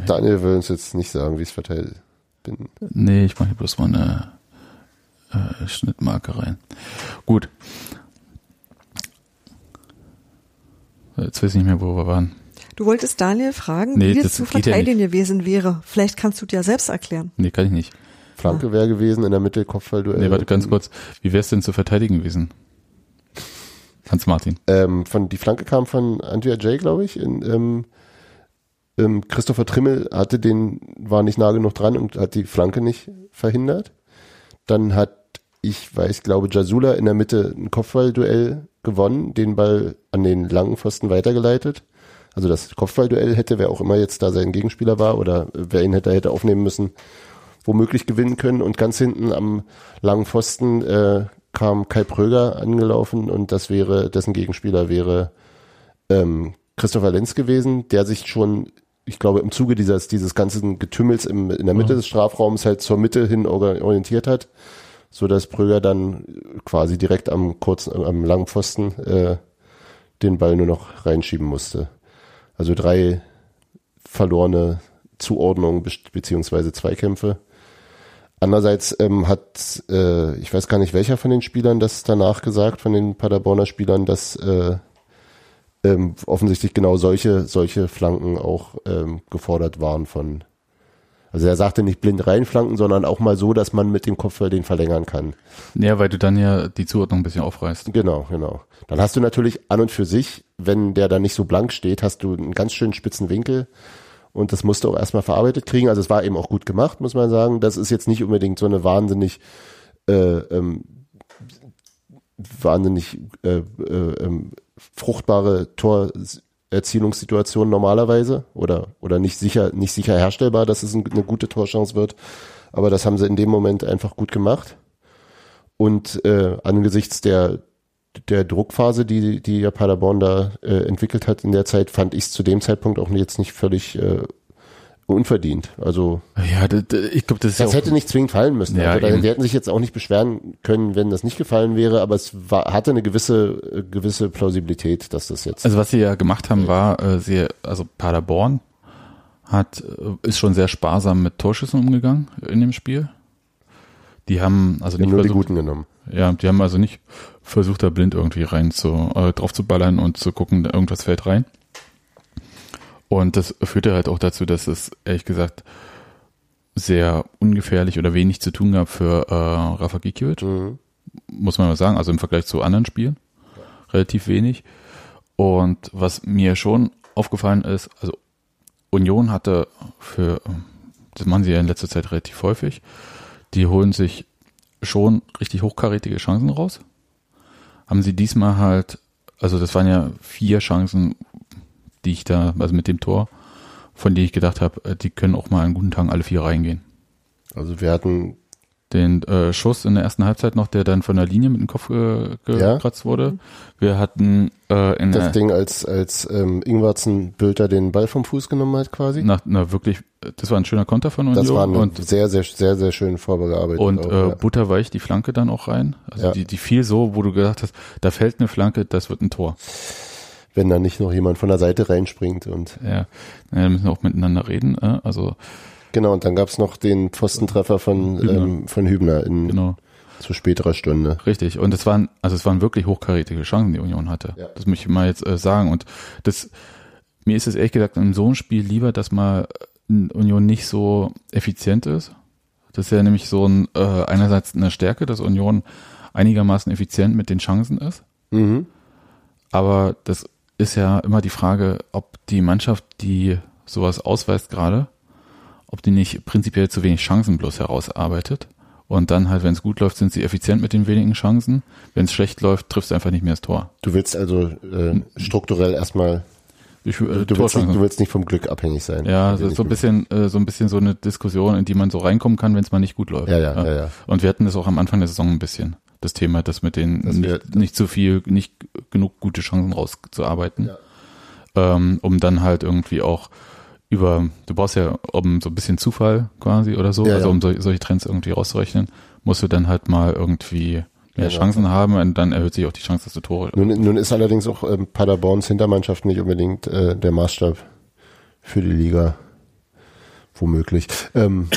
Daniel will uns jetzt nicht sagen, wie ich es verteilt bin. Nee, ich mache hier bloß mal eine äh, Schnittmarke rein. Gut. Jetzt weiß ich nicht mehr, wo wir waren. Du wolltest Daniel fragen, Nee, wie das das zu geht ja verteidigen gewesen wäre. Vielleicht kannst du dir selbst erklären. Nee, kann ich nicht. Flanke wäre gewesen, in der Mitte Kopfballduell. Nee, warte ganz kurz. Wie wär's denn zu verteidigen gewesen? Hans Martin. Ähm, von, die Flanke kam von Andrea J, glaube ich. In, ähm, ähm, Christopher Trimmel hatte den, war nicht nah genug dran und hat die Flanke nicht verhindert. Dann hat, ich weiß, glaube Jasula in der Mitte ein Kopfballduell gewonnen, den Ball an den langen Pfosten weitergeleitet. Also das Kopfballduell hätte, wer auch immer jetzt da sein Gegenspieler war oder wer ihn hätte, hätte aufnehmen müssen, womöglich gewinnen können. Und ganz hinten am langen Pfosten äh, kam Kai Pröger angelaufen und das wäre, dessen Gegenspieler wäre ähm, Christopher Lenz gewesen, der sich schon, ich glaube, im Zuge dieses, dieses ganzen Getümmels im, in der Mitte des Strafraums halt zur Mitte hin orientiert hat, so dass Pröger dann quasi direkt am kurzen, am langen Pfosten äh, den Ball nur noch reinschieben musste. Also drei verlorene Zuordnungen beziehungsweise Zweikämpfe. Andererseits ähm, hat, äh, ich weiß gar nicht, welcher von den Spielern das danach gesagt, von den Paderborner Spielern, dass äh, ähm, offensichtlich genau solche, solche Flanken auch ähm, gefordert waren von. Also er sagte nicht blind reinflanken, sondern auch mal so, dass man mit dem Kopfball den verlängern kann. Ja, weil du dann ja die Zuordnung ein bisschen aufreißt. Genau, genau. Dann hast du natürlich an und für sich, wenn der da nicht so blank steht, hast du einen ganz schönen spitzen Winkel. Und das musst du auch erstmal verarbeitet kriegen. Also es war eben auch gut gemacht, muss man sagen. Das ist jetzt nicht unbedingt so eine wahnsinnig, äh, ähm, wahnsinnig äh, äh, ähm, fruchtbare Torerzielungssituation normalerweise oder oder nicht sicher nicht sicher herstellbar, dass es ein, eine gute Torchance wird. Aber das haben sie in dem Moment einfach gut gemacht. Und äh, angesichts der der Druckphase, die die ja Paderborn da äh, entwickelt hat in der Zeit, fand ich es zu dem Zeitpunkt auch jetzt nicht völlig äh, unverdient. Also Ja, das, ich glaube, das das hätte nicht zwingend fallen müssen. Ja, also, die hätten sich jetzt auch nicht beschweren können, wenn das nicht gefallen wäre, aber es war, hatte eine gewisse äh, gewisse Plausibilität, dass das jetzt Also was sie ja gemacht haben, war, äh, sie, also Paderborn hat, äh, ist schon sehr sparsam mit Torschüssen umgegangen in dem Spiel. Die haben also wir nicht haben nur die versucht, Guten genommen. ja, die haben also nicht versucht, da blind irgendwie rein zu, äh, drauf zu ballern und zu gucken, irgendwas fällt rein. Und das führte halt auch dazu, dass es ehrlich gesagt sehr ungefährlich oder wenig zu tun gab für äh, Rafa Gikiewicz Mhm. muss man mal sagen, also im Vergleich zu anderen Spielen relativ wenig. Und was mir schon aufgefallen ist, also Union hatte für, das machen sie ja in letzter Zeit relativ häufig, die holen sich schon richtig hochkarätige Chancen raus. Haben sie diesmal halt, also das waren ja vier Chancen, die ich da, also mit dem Tor, von denen ich gedacht habe, äh, die können auch mal an guten Tagen alle vier reingehen Also wir hatten den äh, Schuss in der ersten Halbzeit noch, der dann von der Linie mit dem Kopf äh, Ja. gekratzt wurde. Wir hatten äh, in das Ding, als als ähm, Ingwarzen Bülter den Ball vom Fuß genommen hat, quasi. nach einer wirklich, das war ein schöner Konter von Union das war eine und sehr sehr sehr sehr schön vorbearbeitet. und auch, äh, ja. butterweich die Flanke dann auch rein. Also Ja. die, die fiel so, wo du gedacht hast, da fällt eine Flanke, das wird ein Tor. Wenn da nicht noch jemand von der Seite reinspringt und Ja, ja müssen wir auch miteinander reden. Äh? Also genau und dann gab's noch den Pfostentreffer von Hübner. ähm, von Hübner in genau, zu späterer Stunde. richtig. Und es waren, also es waren wirklich hochkarätige Chancen, die Union hatte. Ja. Das möchte ich mal jetzt äh, sagen. Und das, mir ist es ehrlich gesagt in so einem Spiel lieber, dass mal äh, Union nicht so effizient ist. Das ist ja nämlich so ein, äh, einerseits eine Stärke, dass Union einigermaßen effizient mit den Chancen ist. Mhm. Aber das ist ja immer die Frage, ob die Mannschaft, die sowas ausweist gerade, ob die nicht prinzipiell zu wenig Chancen bloß herausarbeitet. Und dann halt, wenn es gut läuft, sind sie effizient mit den wenigen Chancen. Wenn es schlecht läuft, triffst du einfach nicht mehr das Tor. Du willst also äh, strukturell erstmal Ich, äh, du willst, nicht, du willst nicht vom Glück abhängig sein. ja, nicht so ein bisschen, äh, so ein bisschen so eine Diskussion, in die man so reinkommen kann, wenn es mal nicht gut läuft. Ja, ja, ja, ja. Und wir hatten das auch am Anfang der Saison ein bisschen, das Thema, das mit den wir- nicht, nicht zu viel, nicht genug gute Chancen rauszuarbeiten, Ja. ähm, um dann halt irgendwie auch über, du brauchst ja um so ein bisschen Zufall quasi oder so, Ja, also ja. um sol solche Trends irgendwie rauszurechnen, musst du dann halt mal irgendwie mehr Chancen haben und dann erhöht sich auch die Chance, dass du Tore. Nun, nun ist allerdings auch ähm, Paderborns Hintermannschaft nicht unbedingt äh, der Maßstab für die Liga. Womöglich. Ähm,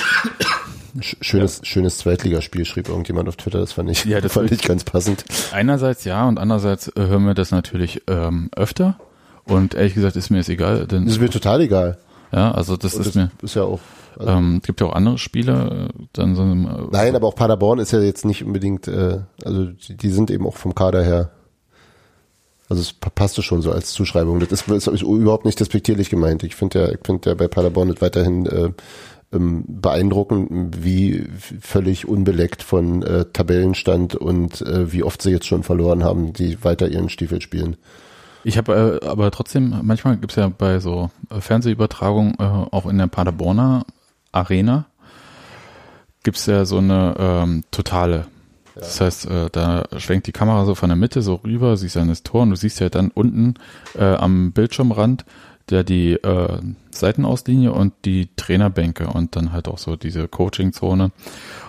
sch- schönes, schönes Zweitligaspiel schrieb irgendjemand auf Twitter, das fand ich, Ja, [LAUGHS] das fand ich ganz passend. Einerseits ja und andererseits äh, hören wir das natürlich ähm, öfter und ehrlich gesagt ist mir das egal, denn Das ist mir total egal. ja, also das Und ist mir, ist ja auch. Also, ähm, es gibt ja auch andere Spiele, äh, dann so einem, äh, nein, aber auch Paderborn ist ja jetzt nicht unbedingt, äh, also die, die sind eben auch vom Kader her. Also es pa- passte schon so als Zuschreibung. Das ist, ist, ist überhaupt nicht despektierlich gemeint. Ich finde ja, ich finde ja bei Paderborn das weiterhin äh, ähm, beeindruckend, wie völlig unbeleckt von äh, Tabellenstand und äh, wie oft sie jetzt schon verloren haben, die weiter ihren Stiefel spielen. Ich habe äh, aber trotzdem, manchmal gibt's ja bei so äh, Fernsehübertragungen äh, auch in der Paderborner Arena gibt's ja so eine ähm, totale. Das heißt, äh, da schwenkt die Kamera so von der Mitte so rüber, siehst dann das Tor und du siehst ja dann unten äh, am Bildschirmrand der die äh, Seitenauslinie und die Trainerbänke und dann halt auch so diese Coachingzone.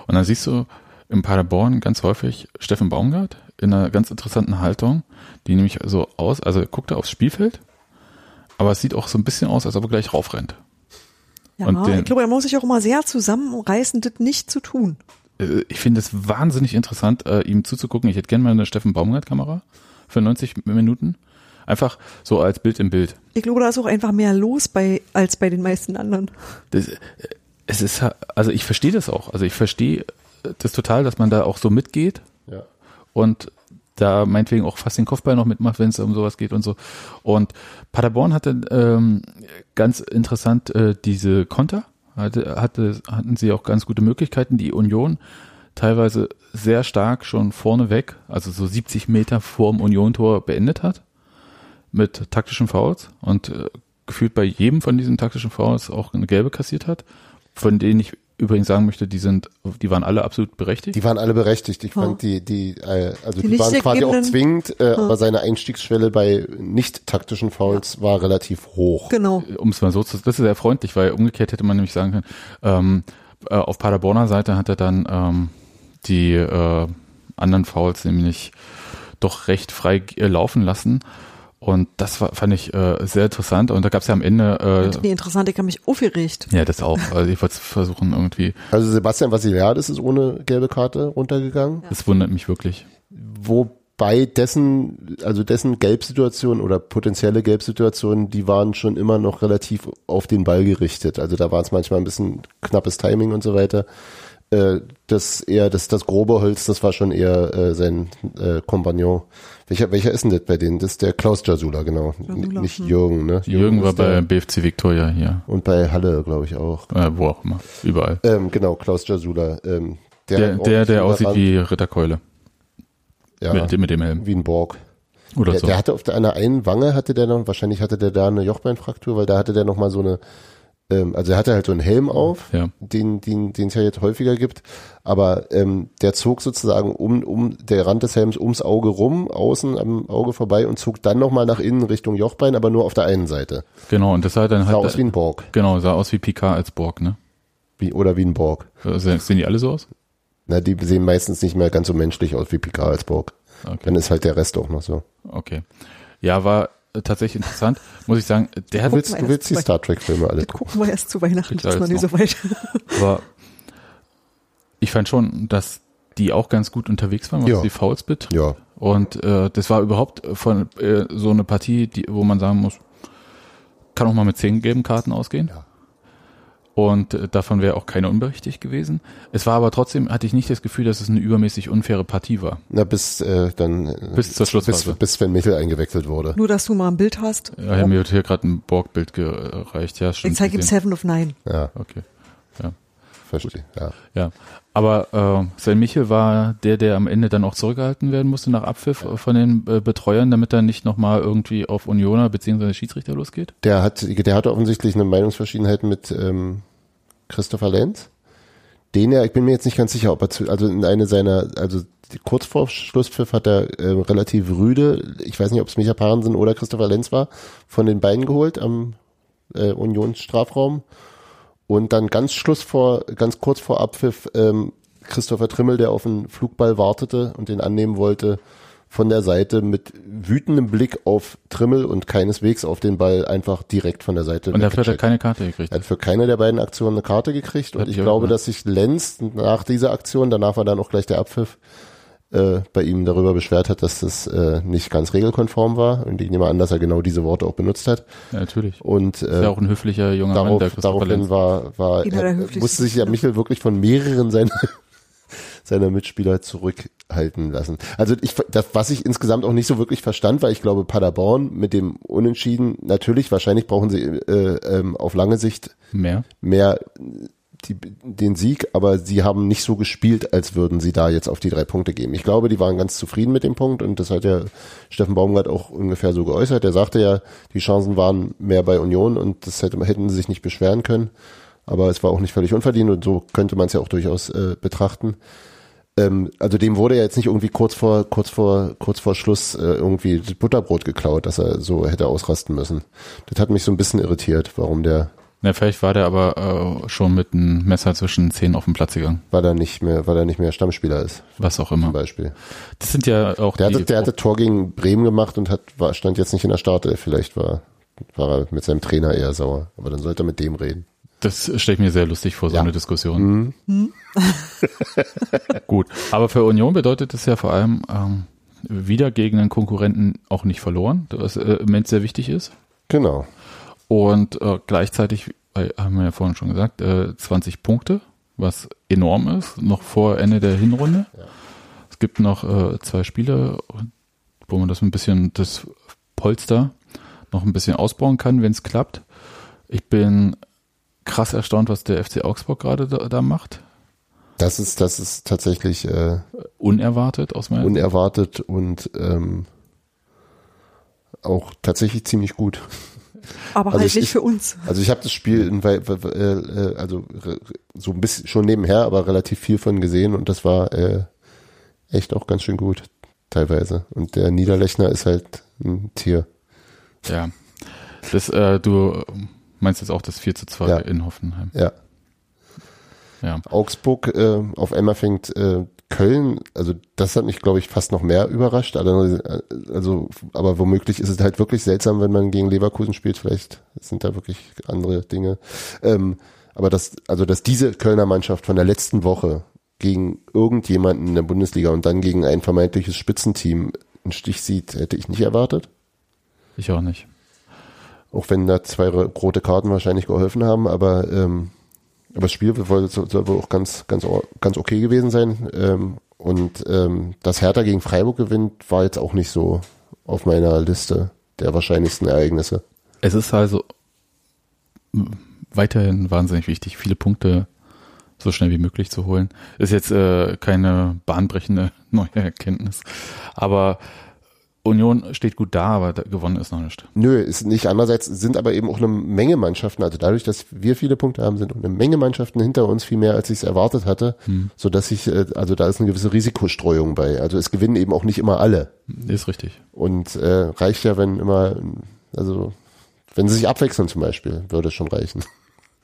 Und dann siehst du im Paderborn ganz häufig Steffen Baumgart in einer ganz interessanten Haltung, die nämlich so aus, also er guckt da aufs Spielfeld, aber es sieht auch so ein bisschen aus, als ob er gleich raufrennt. Ja, Und den- ich glaube, er muss sich auch immer sehr zusammenreißen, das nicht zu tun. Äh, Ich finde es wahnsinnig interessant, äh, ihm zuzugucken. Ich hätte gerne mal eine Steffen Baumgart-Kamera für 90 Minuten. Einfach so als Bild im Bild. Ich glaube, da ist auch einfach mehr los bei, als bei den meisten anderen. Das, äh, es ist, also ich verstehe das auch. Also ich verstehe das total, dass man da auch so mitgeht Ja. und da meinetwegen auch fast den Kopfball noch mitmacht, wenn es um sowas geht und so. Und Paderborn hatte ähm, ganz interessant äh, diese Konter, hatte, hatte, hatten sie auch ganz gute Möglichkeiten. Die Union teilweise sehr stark schon vorneweg, also so 70 Meter vorm Union-Tor beendet hat mit taktischen Fouls und äh, gefühlt bei jedem von diesen taktischen Fouls auch eine gelbe kassiert hat, von denen ich übrigens sagen möchte, die sind, die waren alle absolut berechtigt. Die waren alle berechtigt. Ich Ja. fand die, die, äh, also Die die, waren quasi auch zwingend, äh, aber seine Einstiegsschwelle bei nicht taktischen Fouls war relativ hoch. Genau. um es mal so zu, das ist sehr freundlich, weil umgekehrt hätte man nämlich sagen können, ähm, äh, auf Paderborner Seite hat er dann ähm, die äh, anderen Fouls nämlich doch recht frei äh, laufen lassen. Und das war, fand ich äh, sehr interessant. Und da gab es ja am Ende, Nee, interessant, ich habe mich aufgeregt. äh, ja, das auch. Also ich wollte es versuchen irgendwie. Also Sebastian Vassiliadis ist ohne gelbe Karte runtergegangen. Das wundert mich wirklich. Wobei dessen, also dessen Gelbsituationen oder potenzielle Gelbsituationen, die waren schon immer noch relativ auf den Ball gerichtet. Also da war es manchmal ein bisschen knappes Timing und so weiter. Äh, das eher, das, das grobe Holz, das war schon eher äh, sein äh, Kompagnon. Welcher, welcher ist denn das bei denen? Das ist der Klaus Jasula, genau. Jasula, Nicht hm. Jürgen, ne? Jürgen war ist der- bei BFC Victoria hier. und bei Halle, glaube ich, auch. Äh, wo auch immer. Überall. Ähm, genau, Klaus Jasula. Ähm, Der, der, der auch aussieht wie Ritterkeule. ja, Mit, dem- mit dem Helm. wie ein Borg. Oder Der, so. der hatte auf der einer einen Wange hatte der noch, wahrscheinlich hatte der da eine Jochbeinfraktur, weil da hatte der noch mal so eine, ähm, also er hatte halt so einen Helm auf, Ja. den den den es ja jetzt häufiger gibt, aber ähm, der zog sozusagen um um der Rand des Helms ums Auge rum, außen am Auge vorbei und zog dann noch mal nach innen Richtung Jochbein, aber nur auf der einen Seite. Genau, und das sah dann Sah halt. aus wie ein Borg, genau, sah aus wie Picard als Borg, ne? wie oder wie ein Borg. Also, sehen die alle so aus? Na, die sehen meistens nicht mehr ganz so menschlich aus wie Picard als Borg. Okay. Dann ist halt der Rest auch noch so. Okay. Ja, war tatsächlich interessant. Muss ich sagen, der hat Du willst, du willst die. Star Trek Filme alle Das gucken wir erst zu Weihnachten, das ist noch alles nicht so weit. aber ich fand schon, dass die auch ganz gut unterwegs waren, was Ja. die Fouls betrifft. Ja, Und äh, das war überhaupt von äh, so eine Partie, die, wo man sagen muss, kann auch mal mit zehn gelben Karten ausgehen. Ja. Und äh, davon wäre auch keine unberechtigt gewesen. Es war aber trotzdem, hatte ich nicht das Gefühl, dass es eine übermäßig unfaire Partie war. na bis äh, dann Bis zur bis, Schlussphase. bis Sven Michel eingewechselt wurde. Nur, dass du mal ein Bild hast. Ja, mir wird hier gerade ein Borgbild gereicht. Ja, stimmt. ich zeige ihm. Seven of Nine. Ja, Okay. Verstehe. Ja. Ja, aber äh, Sven Michel war der, der am Ende dann auch zurückgehalten werden musste nach Abpfiff äh, von den äh, Betreuern, damit er nicht nochmal irgendwie auf Unioner bzw. Schiedsrichter losgeht. Der hat, der hatte offensichtlich eine Meinungsverschiedenheit mit ähm, Christopher Lenz. Den er, ich bin mir jetzt nicht ganz sicher, ob er zu, also in eine seiner, also kurz vor Schlusspfiff hat er äh, relativ rüde, ich weiß nicht, ob es Micha Parensen oder Christopher Lenz war, von den beiden geholt am äh, Unionsstrafraum. Und dann ganz Schluss vor, ganz kurz vor Abpfiff, ähm, Christopher Trimmel, der auf den Flugball wartete und den annehmen wollte, von der Seite mit wütendem Blick auf Trimmel und keineswegs auf den Ball einfach direkt von der Seite. Und dafür hat er keine Karte gekriegt. Er hat für keine der beiden Aktionen eine Karte gekriegt und ich glaube, dass sich Lenz nach dieser Aktion, danach war dann auch gleich der Abpfiff, äh, bei ihm darüber beschwert hat, dass das äh, nicht ganz regelkonform war und ich nehme an, dass er genau diese Worte auch benutzt hat Ja, natürlich. und Ist äh, ja auch ein höflicher junger Mann, darauf, der Christopher daraufhin war, war er, musste sich ja. Michel wirklich von mehreren seiner, [LAUGHS] seiner Mitspieler zurückhalten lassen. Also ich, das, was ich insgesamt auch nicht so wirklich verstand, weil ich glaube, Paderborn mit dem Unentschieden, natürlich, wahrscheinlich brauchen sie äh, ähm, auf lange Sicht Mehr. mehr die, den Sieg, aber sie haben nicht so gespielt, als würden sie da jetzt auf die drei Punkte geben. Ich glaube, die waren ganz zufrieden mit dem Punkt und das hat ja Steffen Baumgart auch ungefähr so geäußert. Er sagte ja, die Chancen waren mehr bei Union und das hätte, hätten sie sich nicht beschweren können, aber es war auch nicht völlig unverdient und so könnte man es ja auch durchaus äh, betrachten. Ähm, also dem wurde ja jetzt nicht irgendwie kurz vor kurz vor kurz vor Schluss äh, irgendwie das Butterbrot geklaut, dass er so hätte ausrasten müssen. Das hat mich so ein bisschen irritiert, warum der Na, vielleicht war der aber äh, schon mit einem Messer zwischen den Zähnen auf den Platz gegangen. weil er nicht mehr, weil er nicht mehr Stammspieler ist, Was auch zum immer. Beispiel. Das sind ja auch Der die, hatte, der hatte Tor gegen Bremen gemacht und hat, war, stand jetzt nicht in der Startelf. Vielleicht war, war er mit seinem Trainer eher sauer. Aber dann sollte er mit dem reden. Das stelle ich mir sehr lustig vor, so Ja. eine Diskussion. [LAUGHS] Gut, aber für Union bedeutet es ja vor allem ähm, wieder gegen einen Konkurrenten auch nicht verloren, was äh, immens sehr wichtig ist. Genau. Und äh, gleichzeitig, äh, haben wir ja vorhin schon gesagt, äh, 20 Punkte, was enorm ist, noch vor Ende der Hinrunde. Es gibt noch äh, zwei Spiele, wo man das ein bisschen, das Polster noch ein bisschen ausbauen kann, wenn es klappt. Ich bin krass erstaunt, was der FC Augsburg gerade da, da macht. Das ist, das ist tatsächlich äh, Unerwartet aus meiner Sicht. unerwartet und ähm, auch tatsächlich ziemlich gut. Aber Also halt es nicht für uns. Also ich habe das Spiel in, äh, äh, also so ein bisschen schon nebenher, aber relativ viel von gesehen und das war äh, echt auch ganz schön gut teilweise. Und der Niederlechner ist halt ein Tier. Ja. Das, äh, du meinst jetzt auch das 4 zu 2 Ja. in Hoffenheim. Ja. Ja. Augsburg äh, auf einmal fängt äh, Köln, also das hat mich, glaube ich, fast noch mehr überrascht. Also, also, aber womöglich ist es halt wirklich seltsam, wenn man gegen Leverkusen spielt. Vielleicht sind da wirklich andere Dinge. Ähm, aber dass, also dass diese Kölner Mannschaft von der letzten Woche gegen irgendjemanden in der Bundesliga und dann gegen ein vermeintliches Spitzenteam einen Stich sieht, hätte ich nicht erwartet. Ich auch nicht. Auch wenn da zwei ro- rote Karten wahrscheinlich geholfen haben, aber, ähm, aber das Spiel soll, wohl auch ganz, ganz, ganz okay gewesen sein. Ähm, und ähm, dass Hertha gegen Freiburg gewinnt, war jetzt auch nicht so auf meiner Liste der wahrscheinlichsten Ereignisse. Es ist also weiterhin wahnsinnig wichtig, viele Punkte so schnell wie möglich zu holen. Ist jetzt äh, keine bahnbrechende [LAUGHS] neue Erkenntnis. Aber Union steht gut da, aber gewonnen ist noch nicht. Nö, ist nicht. Andererseits sind aber eben auch eine Menge Mannschaften, also dadurch, dass wir viele Punkte haben, sind auch eine Menge Mannschaften hinter uns viel mehr, als ich es erwartet hatte, so dass ich, äh, also da ist eine gewisse Risikostreuung bei. Also es gewinnen eben auch nicht immer alle. Ist richtig. Und äh, reicht ja, wenn immer, also wenn sie sich abwechseln zum Beispiel, würde es schon reichen.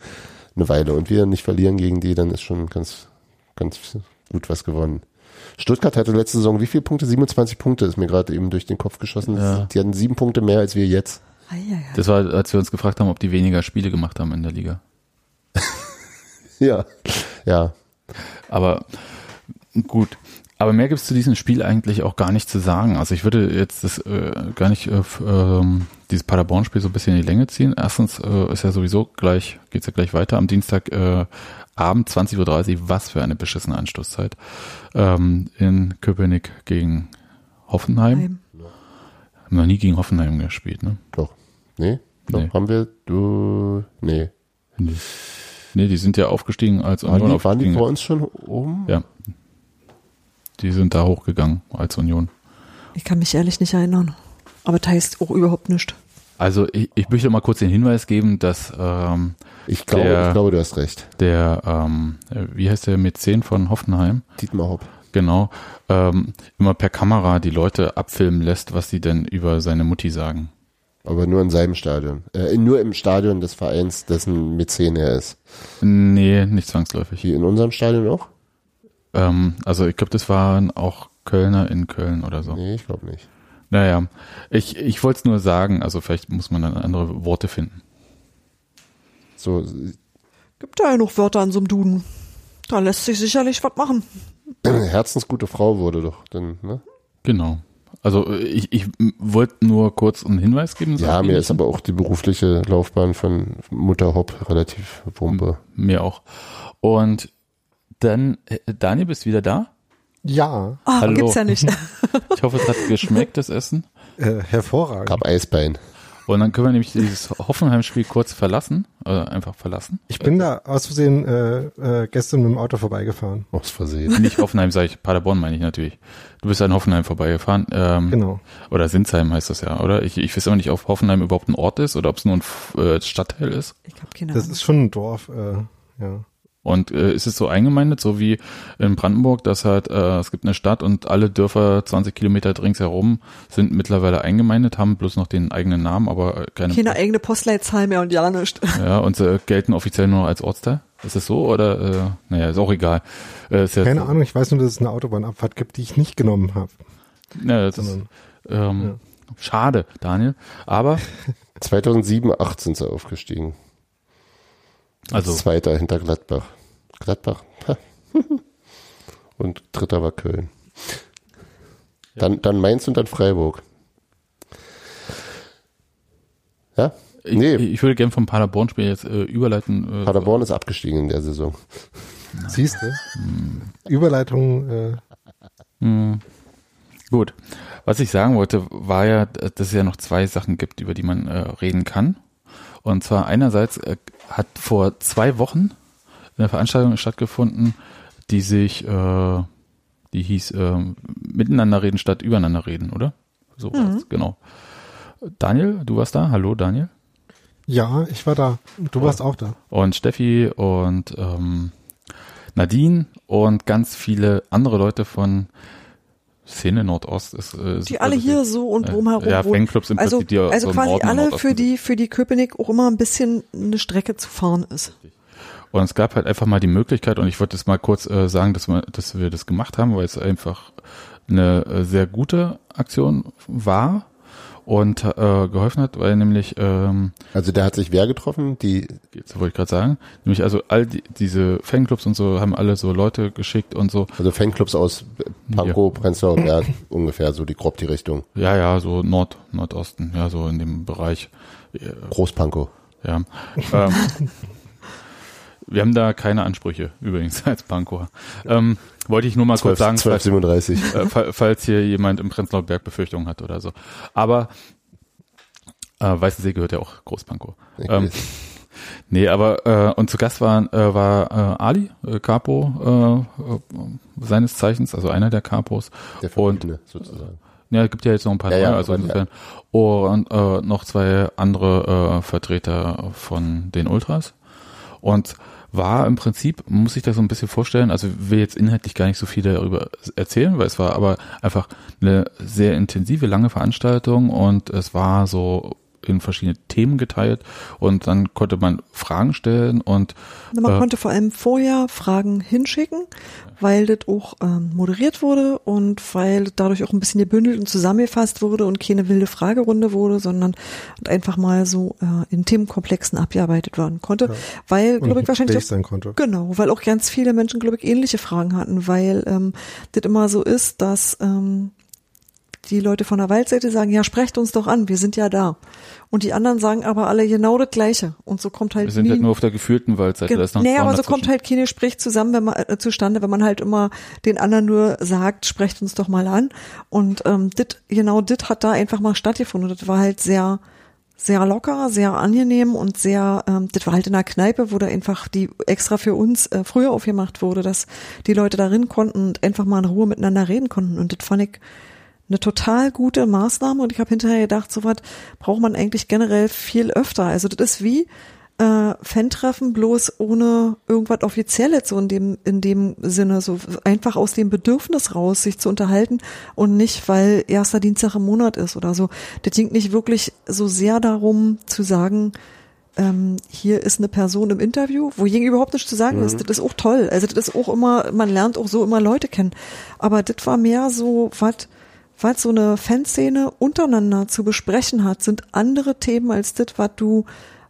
[LAUGHS] Eine Weile. Und wir nicht verlieren gegen die, dann ist schon ganz, ganz gut was gewonnen. Stuttgart hatte letzte Saison wie viele Punkte? 27 Punkte ist mir gerade eben durch den Kopf geschossen. Ja. Die hatten sieben Punkte mehr als wir jetzt. Das war, als wir uns gefragt haben, ob die weniger Spiele gemacht haben in der Liga. [LAUGHS] Ja. Ja. Aber gut. Aber mehr gibt's zu diesem Spiel eigentlich auch gar nicht zu sagen. Also ich würde jetzt das äh, gar nicht äh, ähm, dieses Paderborn-Spiel so ein bisschen in die Länge ziehen. Erstens äh, ist ja sowieso gleich, geht's ja gleich weiter am Dienstag äh, Abend 20.30 Uhr. Was für eine beschissene Anstoßzeit. Ähm, in Köpenick gegen Hoffenheim. Heim. Haben noch nie gegen Hoffenheim gespielt, ne? Doch. Nee? Doch, Nee. haben wir, du, nee. Nee. Nee, die sind ja aufgestiegen als Waren Union die, waren die vor uns schon oben? Ja. Die sind da hochgegangen als Union. Ich kann mich ehrlich nicht erinnern. Aber das heißt auch überhaupt nicht. Also ich, ich möchte mal kurz den Hinweis geben, dass ähm, Ich glaube, Der- ich glaube, du hast recht. der, ähm, äh, wie heißt der Mäzen von Hoffenheim, Dietmar Hopp. genau, ähm, immer per Kamera die Leute abfilmen lässt, was sie denn über seine Mutti sagen. Aber nur in seinem Stadion. Äh, nur im Stadion des Vereins, dessen Mäzen er ist. Nee, nicht zwangsläufig. Wie in unserem Stadion auch? Ähm, also ich glaube, das waren auch Kölner in Köln oder so. Nee, ich glaube nicht. Naja, ich, ich wollte es nur sagen, also vielleicht muss man dann andere Worte finden. So, Gibt ja noch Wörter an so einem Duden. Da lässt sich sicherlich was machen. [CLEARS THROAT] herzensgute Frau wurde doch dann, ne? Genau. Also ich, ich wollte nur kurz einen Hinweis geben. so Ja, mir ist aber auch die berufliche Laufbahn von Mutter Hopp relativ wumpe. Mir auch. Und dann, äh, Daniel, bist du wieder da? Ja, Ah, Hallo. gibt's ja nicht. [LAUGHS] Ich hoffe, es hat geschmeckt, das Essen. äh, hervorragend. Hab Eisbein. Und dann können wir nämlich dieses Hoffenheim-Spiel kurz verlassen, äh, einfach verlassen. Ich bin da aus Versehen äh, äh, gestern mit dem Auto vorbeigefahren. Aus Versehen. [LAUGHS] Nicht Hoffenheim, sage ich, Paderborn meine ich natürlich. Du bist an Hoffenheim vorbeigefahren. Ähm, Genau. Oder Sinsheim heißt das ja, oder? Ich, ich weiß aber nicht, ob Hoffenheim überhaupt ein Ort ist oder ob es nur ein äh, Stadtteil ist. Ich hab keine Das Ahnung. ist schon ein Dorf, äh, ja. Und äh, ist es so eingemeindet, so wie in Brandenburg, dass halt äh, es gibt eine Stadt und alle Dörfer 20 Kilometer ringsherum sind mittlerweile eingemeindet, haben bloß noch den eigenen Namen, aber äh, keine. Keine eigene Postleitzahl mehr und ja nicht. Ja, und äh, gelten offiziell nur als Ortsteil. Ist es so oder? Äh, naja, ist auch egal. Äh, ist ja, Keine Ahnung, ich weiß nur, dass es eine Autobahnabfahrt gibt, die ich nicht genommen habe. Ja, das ist, Sondern- ähm, Schade, Daniel. Aber [LAUGHS] 2007, 8 sind sie aufgestiegen. Also Zweiter hinter Gladbach. Gladbach. [LAUGHS] Und dritter war Köln. Dann, dann Mainz und dann Freiburg. Ja? ich, Nee, ich würde gerne vom Paderborn-Spiel jetzt äh, überleiten. Äh, Paderborn ist abgestiegen in der Saison. Siehst du? Überleitung, äh, Hm. Gut. Was ich sagen wollte, war ja, dass es ja noch zwei Sachen gibt, über die man äh, reden kann. Und zwar einerseits äh, hat vor zwei Wochen eine Veranstaltung stattgefunden, die sich, äh, die hieß äh, Miteinander reden statt übereinander reden, oder? So war's, genau. Daniel, du warst da? Hallo, Daniel? Ja, ich war da. Du warst auch da. Und Steffi und ähm, Nadine und ganz viele andere Leute von Szene Nordost ist, äh, die alle hier so und drumherum äh, ja, Fanclubs im also, Prinzip, die also so quasi Norden alle Nordosten für die für die Köpenick auch immer ein bisschen eine Strecke zu fahren ist. Und es gab halt einfach mal die Möglichkeit, und ich wollte jetzt mal kurz äh, sagen, dass wir, dass wir das gemacht haben, weil es einfach eine äh, sehr gute Aktion war und äh, geholfen hat, weil nämlich, ähm, Also der hat sich wer getroffen? Die jetzt wollte ich gerade sagen, nämlich also all die, diese Fanclubs und so haben alle so Leute geschickt und so. also Fanclubs aus Pankow, Prenzlauer Berg, [LAUGHS] ungefähr so die grob die Richtung. Ja, ja, so Nord, Nordosten, ja, so in dem Bereich. Großpankow. Ja. ähm, [LAUGHS] wir haben da keine Ansprüche übrigens [LAUGHS] als Pankow. Ähm, wollte ich nur mal kurz sagen, falls, 1237. [LAUGHS] äh, fa- falls hier jemand im Prenzlauer Berg Befürchtungen hat oder so. Aber äh, Weißensee gehört ja auch Großpankow. Ähm, [LAUGHS] nee, aber äh, und zu Gast war, äh, war äh, Ali, äh, Capo äh, äh, seines Zeichens, also einer der Capos. Der und Verbundene sozusagen. ja, es gibt ja jetzt noch ein paar Ja, neue, ja, also insofern. Und äh, noch zwei andere äh, Vertreter von den Ultras. Und war im Prinzip, muss ich das so ein bisschen vorstellen, also will jetzt inhaltlich gar nicht so viel darüber erzählen, weil es war aber einfach eine sehr intensive, lange Veranstaltung und es war so in verschiedene Themen geteilt und dann konnte man Fragen stellen und Man Äh, konnte vor allem vorher Fragen hinschicken, weil das auch ähm, moderiert wurde und weil dadurch auch ein bisschen gebündelt und zusammengefasst wurde und keine wilde Fragerunde wurde, sondern einfach mal so äh, in Themenkomplexen abgearbeitet werden konnte, weil, Und glaube ich, ein wahrscheinlich auch, sein konnte. Genau, weil auch ganz viele Menschen, glaube ich, ähnliche Fragen hatten, weil ähm, das immer so ist, dass ähm, die Leute von der Waldseite sagen, ja, sprecht uns doch an, wir sind ja da. Und die anderen sagen aber alle genau das Gleiche. Und so kommt halt wir sind nie halt nur auf der gefühlten Waldseite. Naja, Zaun aber so dazwischen. kommt halt kein Gespräch zusammen, wenn man äh, zustande, wenn man halt immer den anderen nur sagt, sprecht uns doch mal an. Und ähm, dit, genau dit hat da einfach mal stattgefunden. Und das war halt sehr, sehr locker, sehr angenehm und sehr, ähm, das war halt in einer Kneipe, wo da einfach die extra für uns äh, früher aufgemacht wurde, dass die Leute darin konnten und einfach mal in Ruhe miteinander reden konnten. Und das fand ich eine total gute Maßnahme und ich habe hinterher gedacht, so was braucht man eigentlich generell viel öfter. Also das ist wie äh, Fan-Treffen bloß ohne irgendwas Offizielles, so in dem, in dem Sinne, so einfach aus dem Bedürfnis raus, sich zu unterhalten und nicht, weil erster Dienstag im Monat ist oder so. Das ging nicht wirklich so sehr darum zu sagen, ähm, hier ist eine Person im Interview, wo gegen überhaupt nichts zu sagen ist. Das ist auch toll. Also das ist auch immer, man lernt auch so immer Leute kennen. Aber das war mehr so, was was so eine Fanszene untereinander zu besprechen hat, sind andere Themen als das, was du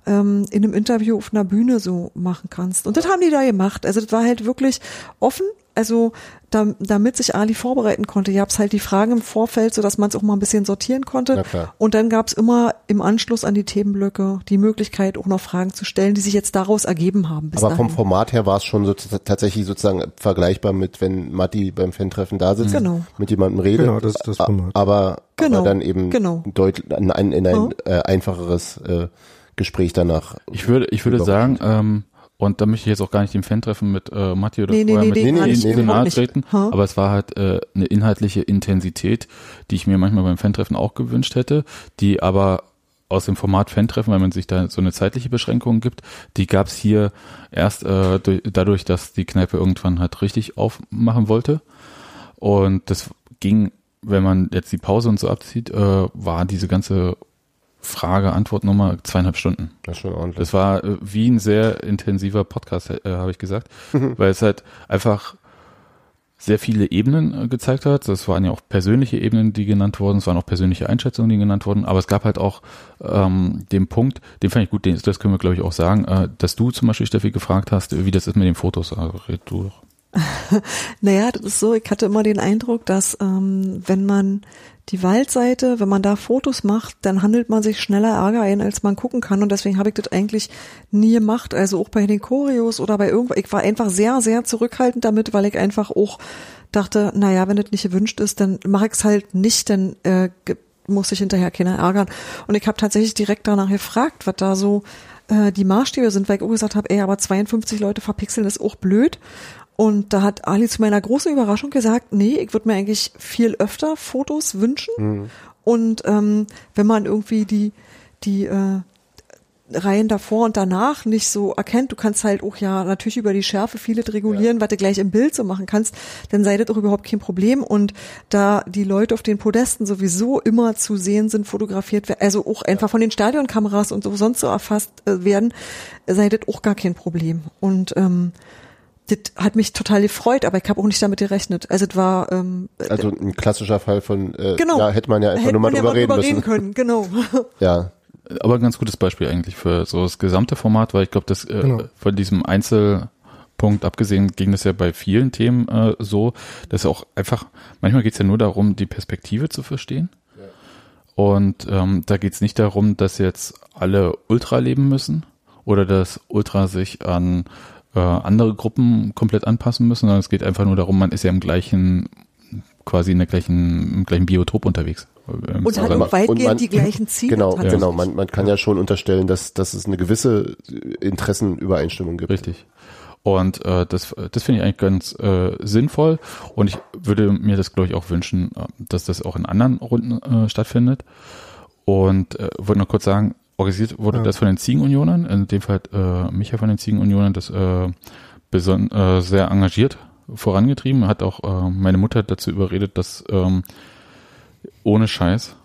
ähm, in einem Interview auf einer Bühne so machen kannst. Und das haben die da gemacht. Also das war halt wirklich offen. Also da, damit sich Ali vorbereiten konnte, gab's halt die Fragen im Vorfeld, so dass man es auch mal ein bisschen sortieren konnte. Und dann gab's immer im Anschluss an die Themenblöcke die Möglichkeit, auch noch Fragen zu stellen, die sich jetzt daraus ergeben haben. Bis Aber vom dahin. Format her war es schon so, tatsächlich sozusagen vergleichbar mit, wenn Matti beim Fan-Treffen da sitzt, Genau. mit jemandem redet. Genau, das ist das Format. Aber, Genau, aber dann eben genau. deut, in ein, in ein Ja. äh, einfacheres äh, Gespräch danach. Ich würde, ich würde sagen, ähm, und da möchte ich jetzt auch gar nicht dem Fan-Treffen mit äh, Matti oder Nee, nee, vorher nee, mit nee, nee, in überhaupt nahe treten, aber es war halt äh, eine inhaltliche Intensität, die ich mir manchmal beim Fan-Treffen auch gewünscht hätte, die aber aus dem Format Fan-Treffen, weil man sich da so eine zeitliche Beschränkung gibt, die gab es hier erst äh, durch, dadurch, dass die Kneipe irgendwann halt richtig aufmachen wollte. Und das ging, wenn man jetzt die Pause und so abzieht, äh, war diese ganze Frage-Antwort-Nummer zweieinhalb Stunden. Das ist schon ordentlich. Das war äh, wie ein sehr intensiver Podcast, äh, habe ich gesagt, [LAUGHS] weil es halt einfach sehr viele Ebenen äh, gezeigt hat. Das waren ja auch persönliche Ebenen, die genannt wurden. Es waren auch persönliche Einschätzungen, die genannt wurden. Aber es gab halt auch ähm, den Punkt, den fand ich gut, den, das können wir glaube ich auch sagen, äh, dass du zum Beispiel, Steffi, gefragt hast, wie das ist mit den Fotos. Also, red du doch. [LAUGHS] Naja, das ist so, ich hatte immer den Eindruck, dass ähm, wenn man die Waldseite, wenn man da Fotos macht, dann handelt man sich schneller Ärger ein, als man gucken kann. Und deswegen habe ich das eigentlich nie gemacht. Also auch bei den Choreos oder bei irgendwas. Ich war einfach sehr, sehr zurückhaltend damit, weil ich einfach auch dachte, naja, wenn das nicht gewünscht ist, dann mache ich es halt nicht, dann äh, muss sich hinterher keiner ärgern. Und ich habe tatsächlich direkt danach gefragt, was da so äh, die Maßstäbe sind, weil ich auch gesagt habe, ey, aber 52 Leute verpixeln ist auch blöd. Und da hat Ali zu meiner großen Überraschung gesagt, nee, ich würde mir eigentlich viel öfter Fotos wünschen. Und ähm, wenn man irgendwie die, die, äh, Reihen davor und danach nicht so erkennt. Du kannst halt auch ja natürlich über die Schärfe vieles regulieren, was du gleich im Bild so machen kannst, dann sei das auch überhaupt kein Problem. Und da die Leute auf den Podesten sowieso immer zu sehen sind, fotografiert werden, also auch einfach von den Stadionkameras und so sonst so erfasst äh, werden, sei das auch gar kein Problem. Und ähm, das hat mich total gefreut, aber ich habe auch nicht damit gerechnet. Also es war ähm, Also ein klassischer Fall von, äh, genau. ja, hätte man ja einfach Hätte nur mal man ja drüber reden drüber müssen. können, genau. [LAUGHS] Ja, Aber ein ganz gutes Beispiel eigentlich für so das gesamte Format, weil ich glaube, das äh, Genau. von diesem Einzelpunkt abgesehen ging das ja bei vielen Themen äh, so, dass auch einfach, manchmal geht es ja nur darum, die Perspektive zu verstehen. Und ähm, da geht es nicht darum, dass jetzt alle Ultra leben müssen oder dass Ultra sich an äh, andere Gruppen komplett anpassen müssen, sondern es geht einfach nur darum, man ist ja im gleichen, quasi in der gleichen, im gleichen Biotop unterwegs. Ähm, Und hat auch weitgehend und man- die gleichen Ziele. genau, genau. Man, man kann ja schon unterstellen, dass, dass es eine gewisse Interessenübereinstimmung gibt. Richtig. Und äh, das, das finde ich eigentlich ganz äh, sinnvoll und ich würde mir das, glaube ich, auch wünschen, äh, dass das auch in anderen Runden äh, stattfindet. Und äh, wollte noch kurz sagen, organisiert wurde Ja. das von den Ziegenunionern, in dem Fall äh, Micha von den Ziegenunionern, das äh, beson äh, sehr engagiert vorangetrieben, hat auch äh, meine Mutter dazu überredet, dass ähm, ohne Scheiß,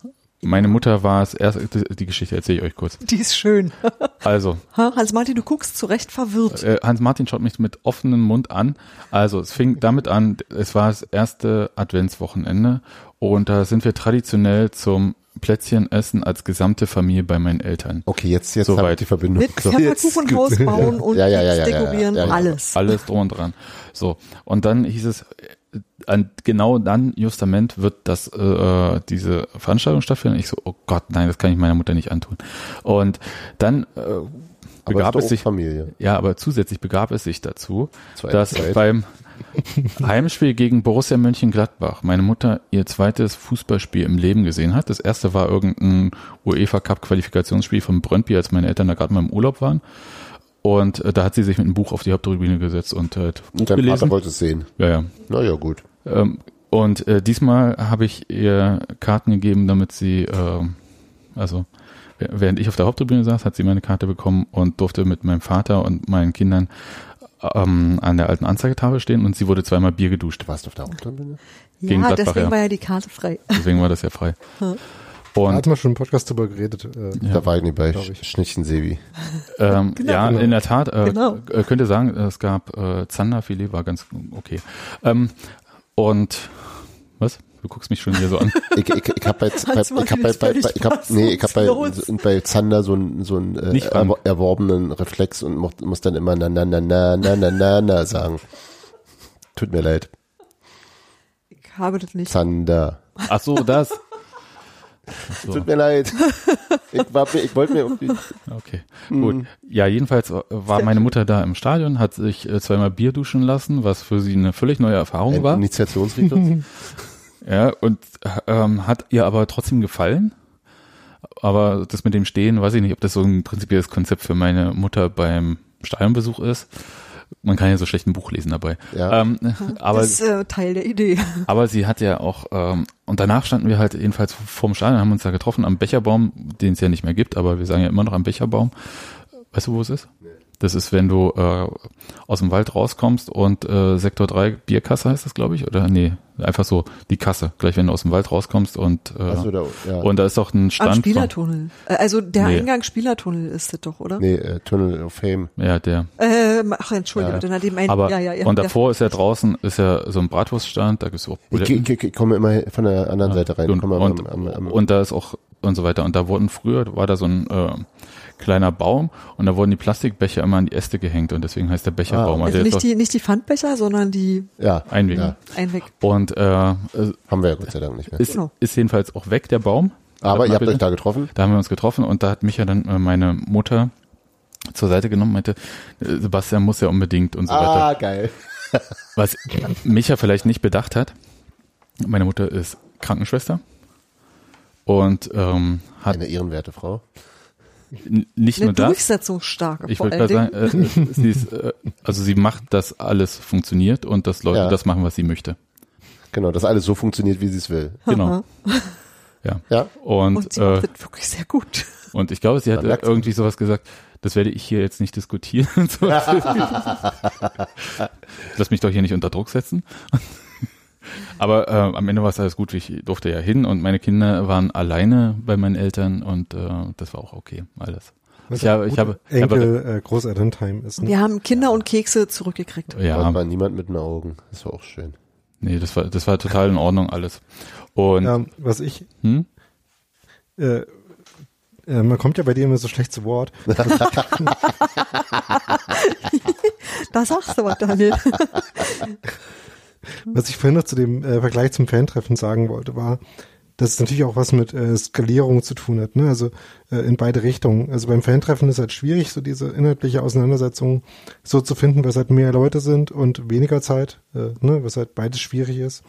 meine Mutter war es erst, die, Geschichte erzähle ich euch kurz. Die ist schön. [LAUGHS] Also, Ha, Hans-Martin, du guckst zu Recht verwirrt. äh, Hans-Martin schaut mich mit offenem Mund an. Also es fing damit an, es war das erste Adventswochenende und da sind wir traditionell zum Plätzchenessen als gesamte Familie bei meinen Eltern. Okay, jetzt, jetzt Soweit. habe ich die Verbindung. Mit Pfefferkuchenhaus bauen [LAUGHS] und Ja, ja, ja, Keks ja, ja, dekorieren, ja, ja. alles. Alles drum und dran. So, und dann hieß es, äh, an, genau dann, justament, wird das äh, diese Veranstaltung stattfinden. Ich so, oh Gott, nein, das kann ich meiner Mutter nicht antun. Und dann äh, begab es sich, Familie. ja, aber zusätzlich begab es sich dazu, Zweite dass Zeit. beim [LAUGHS] Heimspiel gegen Borussia Mönchengladbach meine Mutter ihr zweites Fußballspiel im Leben gesehen hat. Das erste war irgendein UEFA Cup Qualifikationsspiel von Brøndby, als meine Eltern da gerade mal im Urlaub waren. Und äh, da hat sie sich mit einem Buch auf die Haupttribüne gesetzt und äh, Und dein Vater gelesen. wollte es sehen. Ja, ja. Na ja, gut. Ähm, und äh, diesmal habe ich ihr Karten gegeben, damit sie, äh, also während ich auf der Haupttribüne saß, hat sie meine Karte bekommen und durfte mit meinem Vater und meinen Kindern ähm, an der alten Anzeigetafel stehen und sie wurde zweimal Bier geduscht. Du warst auf der gegen Ja, Gladbach, deswegen ja. war ja die Karte frei. Deswegen war das ja frei. [LAUGHS] Da Und hatten wir schon im Podcast drüber geredet. Äh, Ja. Da war ich nicht bei Glaub ich. Schnittchen Sebi. ähm, ja, [LAUGHS] Genau. in der Tat, äh, Genau. äh, könnt ihr sagen, es gab äh, Zanderfilet, war ganz okay. Ähm, und was? Du guckst mich schon hier so an. [LAUGHS] Ich, ich, ich habe bei, [LAUGHS] bei, ich hab bei, bei, ich hab, nee, ich hab bei, bei Zander so einen so einen äh, erworbenen Reflex und muss, dann immer na na na na na na na na sagen. Tut mir leid. Ich habe das nicht. Zander. Ach so, das. So. Tut mir leid. Ich, war, mir- ich wollte mir irgendwie. Okay, gut. Ja, jedenfalls äh, war meine Mutter da im Stadion, hat sich äh, zweimal Bier duschen lassen, was für sie eine völlig neue Erfahrung Ein war. Initiationsritus. [LAUGHS] Ja, und ähm, hat ihr aber trotzdem gefallen. Aber das mit dem Stehen, weiß ich nicht, ob das so ein prinzipielles Konzept für meine Mutter beim Stadionbesuch ist. Man kann ja so schlecht ein Buch lesen dabei. Ja. Ähm, [LAUGHS] aber, das ist äh, Teil der Idee. [LAUGHS] aber sie hat ja auch, ähm, und danach standen wir halt jedenfalls vorm Stadion, haben uns da getroffen am Becherbaum, den es ja nicht mehr gibt, aber wir sagen ja immer noch am Becherbaum. Weißt du, wo es ist? Das ist, wenn du äh, aus dem Wald rauskommst und äh, Sektor 3 Bierkasse heißt das, glaube ich, oder nee, einfach so die Kasse, gleich wenn du aus dem Wald rauskommst und äh, so, da, ja. und da ist auch ein Stand Am von, Spielertunnel. Äh, Also der Nee. Eingang Spielertunnel ist das doch, oder? nee, äh, Tunnel of Fame. ja, der Ähm, ach, entschuldige, Ja. bitte, na, dem ein, aber ja, ja, ja, und ja. davor ist ja draußen ist ja so ein Bratwurststand, da gibt's auch Ich, ich, ich komme immer von der anderen Seite rein. und, am, am, am, und da ist auch und so weiter. Und da wurden früher, war da so ein äh, kleiner Baum und da wurden die Plastikbecher immer an die Äste gehängt und deswegen heißt der Becherbaum. Ah, Also der nicht die, nicht die Pfandbecher, sondern die ja, Einweg. Ja. Einweg. Und äh, äh, haben wir ja Gott sei Dank nicht mehr. ist, Genau. ist jedenfalls auch weg, der Baum. Aber ihr habt Bitte. euch da getroffen? Da haben wir uns getroffen und da hat mich ja dann äh, meine Mutter zur Seite genommen, meinte, äh, Sebastian muss ja unbedingt und so weiter. Ah, geil. [LAUGHS] Was Micha vielleicht nicht bedacht hat, meine Mutter ist Krankenschwester und ähm, hat Eine ehrenwerte Frau. Nicht Eine nur das, durchsetzungsstarke ich allen gerade sagen, äh, sie ist, äh, also sie macht, dass alles funktioniert und dass Leute Ja. das machen, was sie möchte. Genau, dass alles so funktioniert, wie sie es will. Genau. Ja. Ja. Und, Und sie äh, macht das wirklich sehr gut. Und ich glaube, sie hat irgendwie sowas gesagt, das werde ich hier jetzt nicht diskutieren. [LAUGHS] [LAUGHS] Lass mich doch hier nicht unter Druck setzen. Aber äh, am Ende war es alles gut. Ich durfte ja hin und meine Kinder waren alleine bei meinen Eltern und äh, das war auch okay, alles. Was Ich habe- ich habe- Enkel, äh, Großelterntime ist. Ne? Wir haben Kinder und Kekse zurückgekriegt. Ja, Da war niemand mit den Augen. Das war auch schön. nee, das war das war total in Ordnung alles. Und Ähm, was ich, hm? äh, äh, man kommt ja bei dir immer so schlecht zu Wort. [LAUGHS] Da sagst du was, Daniel. [LAUGHS] [LAUGHS] Was ich vorhin noch zu dem äh, Vergleich zum Fantreffen sagen wollte, war, dass es natürlich auch was mit äh, Skalierung zu tun hat, ne? Also äh, in beide Richtungen. Also beim Fantreffen ist halt schwierig, so diese inhaltliche Auseinandersetzung so zu finden, was halt mehr Leute sind und weniger Zeit, äh, ne? Was halt beides schwierig ist.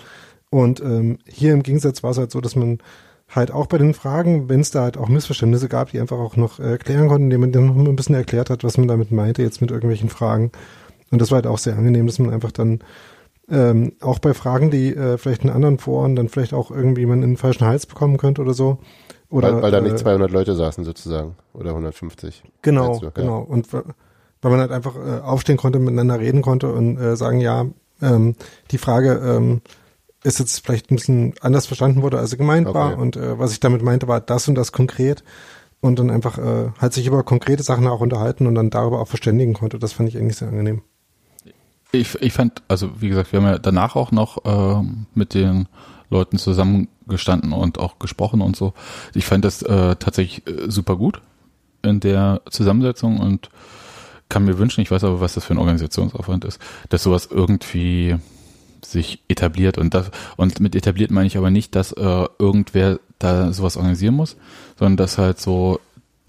Und ähm, hier im Gegensatz war es halt so, dass man halt auch bei den Fragen, wenn es da halt auch Missverständnisse gab, die einfach auch noch äh, erklären konnten, indem man dann noch ein bisschen erklärt hat, was man damit meinte, jetzt mit irgendwelchen Fragen. Und das war halt auch sehr angenehm, dass man einfach dann ähm, auch bei Fragen, die äh, vielleicht in anderen Foren dann vielleicht auch irgendwie man in den falschen Hals bekommen könnte oder so. Oder, weil, weil da nicht äh, 200 Leute saßen sozusagen. Oder 150. Genau, du? Ja. genau. Und weil man halt einfach äh, aufstehen konnte, miteinander reden konnte und äh, sagen, ja, ähm, die Frage ähm, ist jetzt vielleicht ein bisschen anders verstanden wurde, als sie gemeint Okay. war. Und äh, was ich damit meinte, war das und das konkret. Und dann einfach äh, halt sich über konkrete Sachen auch unterhalten und dann darüber auch verständigen konnte. Das fand ich eigentlich sehr angenehm. Ich, ich fand, also wie gesagt, wir haben ja danach auch noch ähm, mit den Leuten zusammengestanden und auch gesprochen und so. Ich fand das äh, tatsächlich äh, super gut in der Zusammensetzung und kann mir wünschen, ich weiß aber, was das für ein Organisationsaufwand ist, dass sowas irgendwie sich etabliert und das und mit etabliert meine ich aber nicht, dass äh, irgendwer da sowas organisieren muss, sondern dass halt so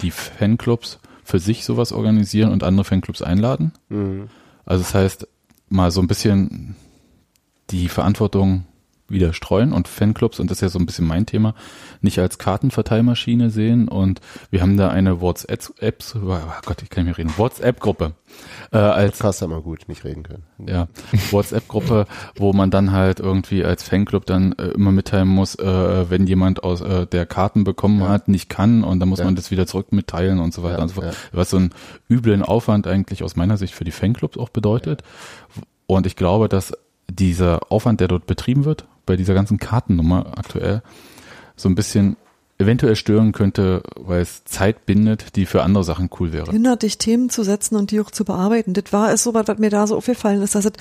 die Fanclubs für sich sowas organisieren und andere Fanclubs einladen. Mhm. Also das heißt, mal so ein bisschen die Verantwortung wieder streuen und Fanclubs, und das ist ja so ein bisschen mein Thema, nicht als Kartenverteilmaschine sehen. Und wir haben da eine WhatsApp, oh Gott, ich kann nicht mehr reden, WhatsApp-Gruppe. Äh, als Krass, mal gut, nicht reden können. ja, WhatsApp-Gruppe, wo man dann halt irgendwie als Fanclub dann äh, immer mitteilen muss, äh, wenn jemand aus äh, der Karten bekommen Ja. hat, nicht kann und dann muss Ja. man das wieder zurück mitteilen und so weiter Ja, und so fort. Was so einen üblen Aufwand eigentlich aus meiner Sicht für die Fanclubs auch bedeutet. Und ich glaube, dass dieser Aufwand, der dort betrieben wird, bei dieser ganzen Kartennummer aktuell, so ein bisschen eventuell stören könnte, weil es Zeit bindet, die für andere Sachen cool wäre. hindert dich, Themen zu setzen und die auch zu bearbeiten. Das war es so was, was mir da so aufgefallen ist. Dass es,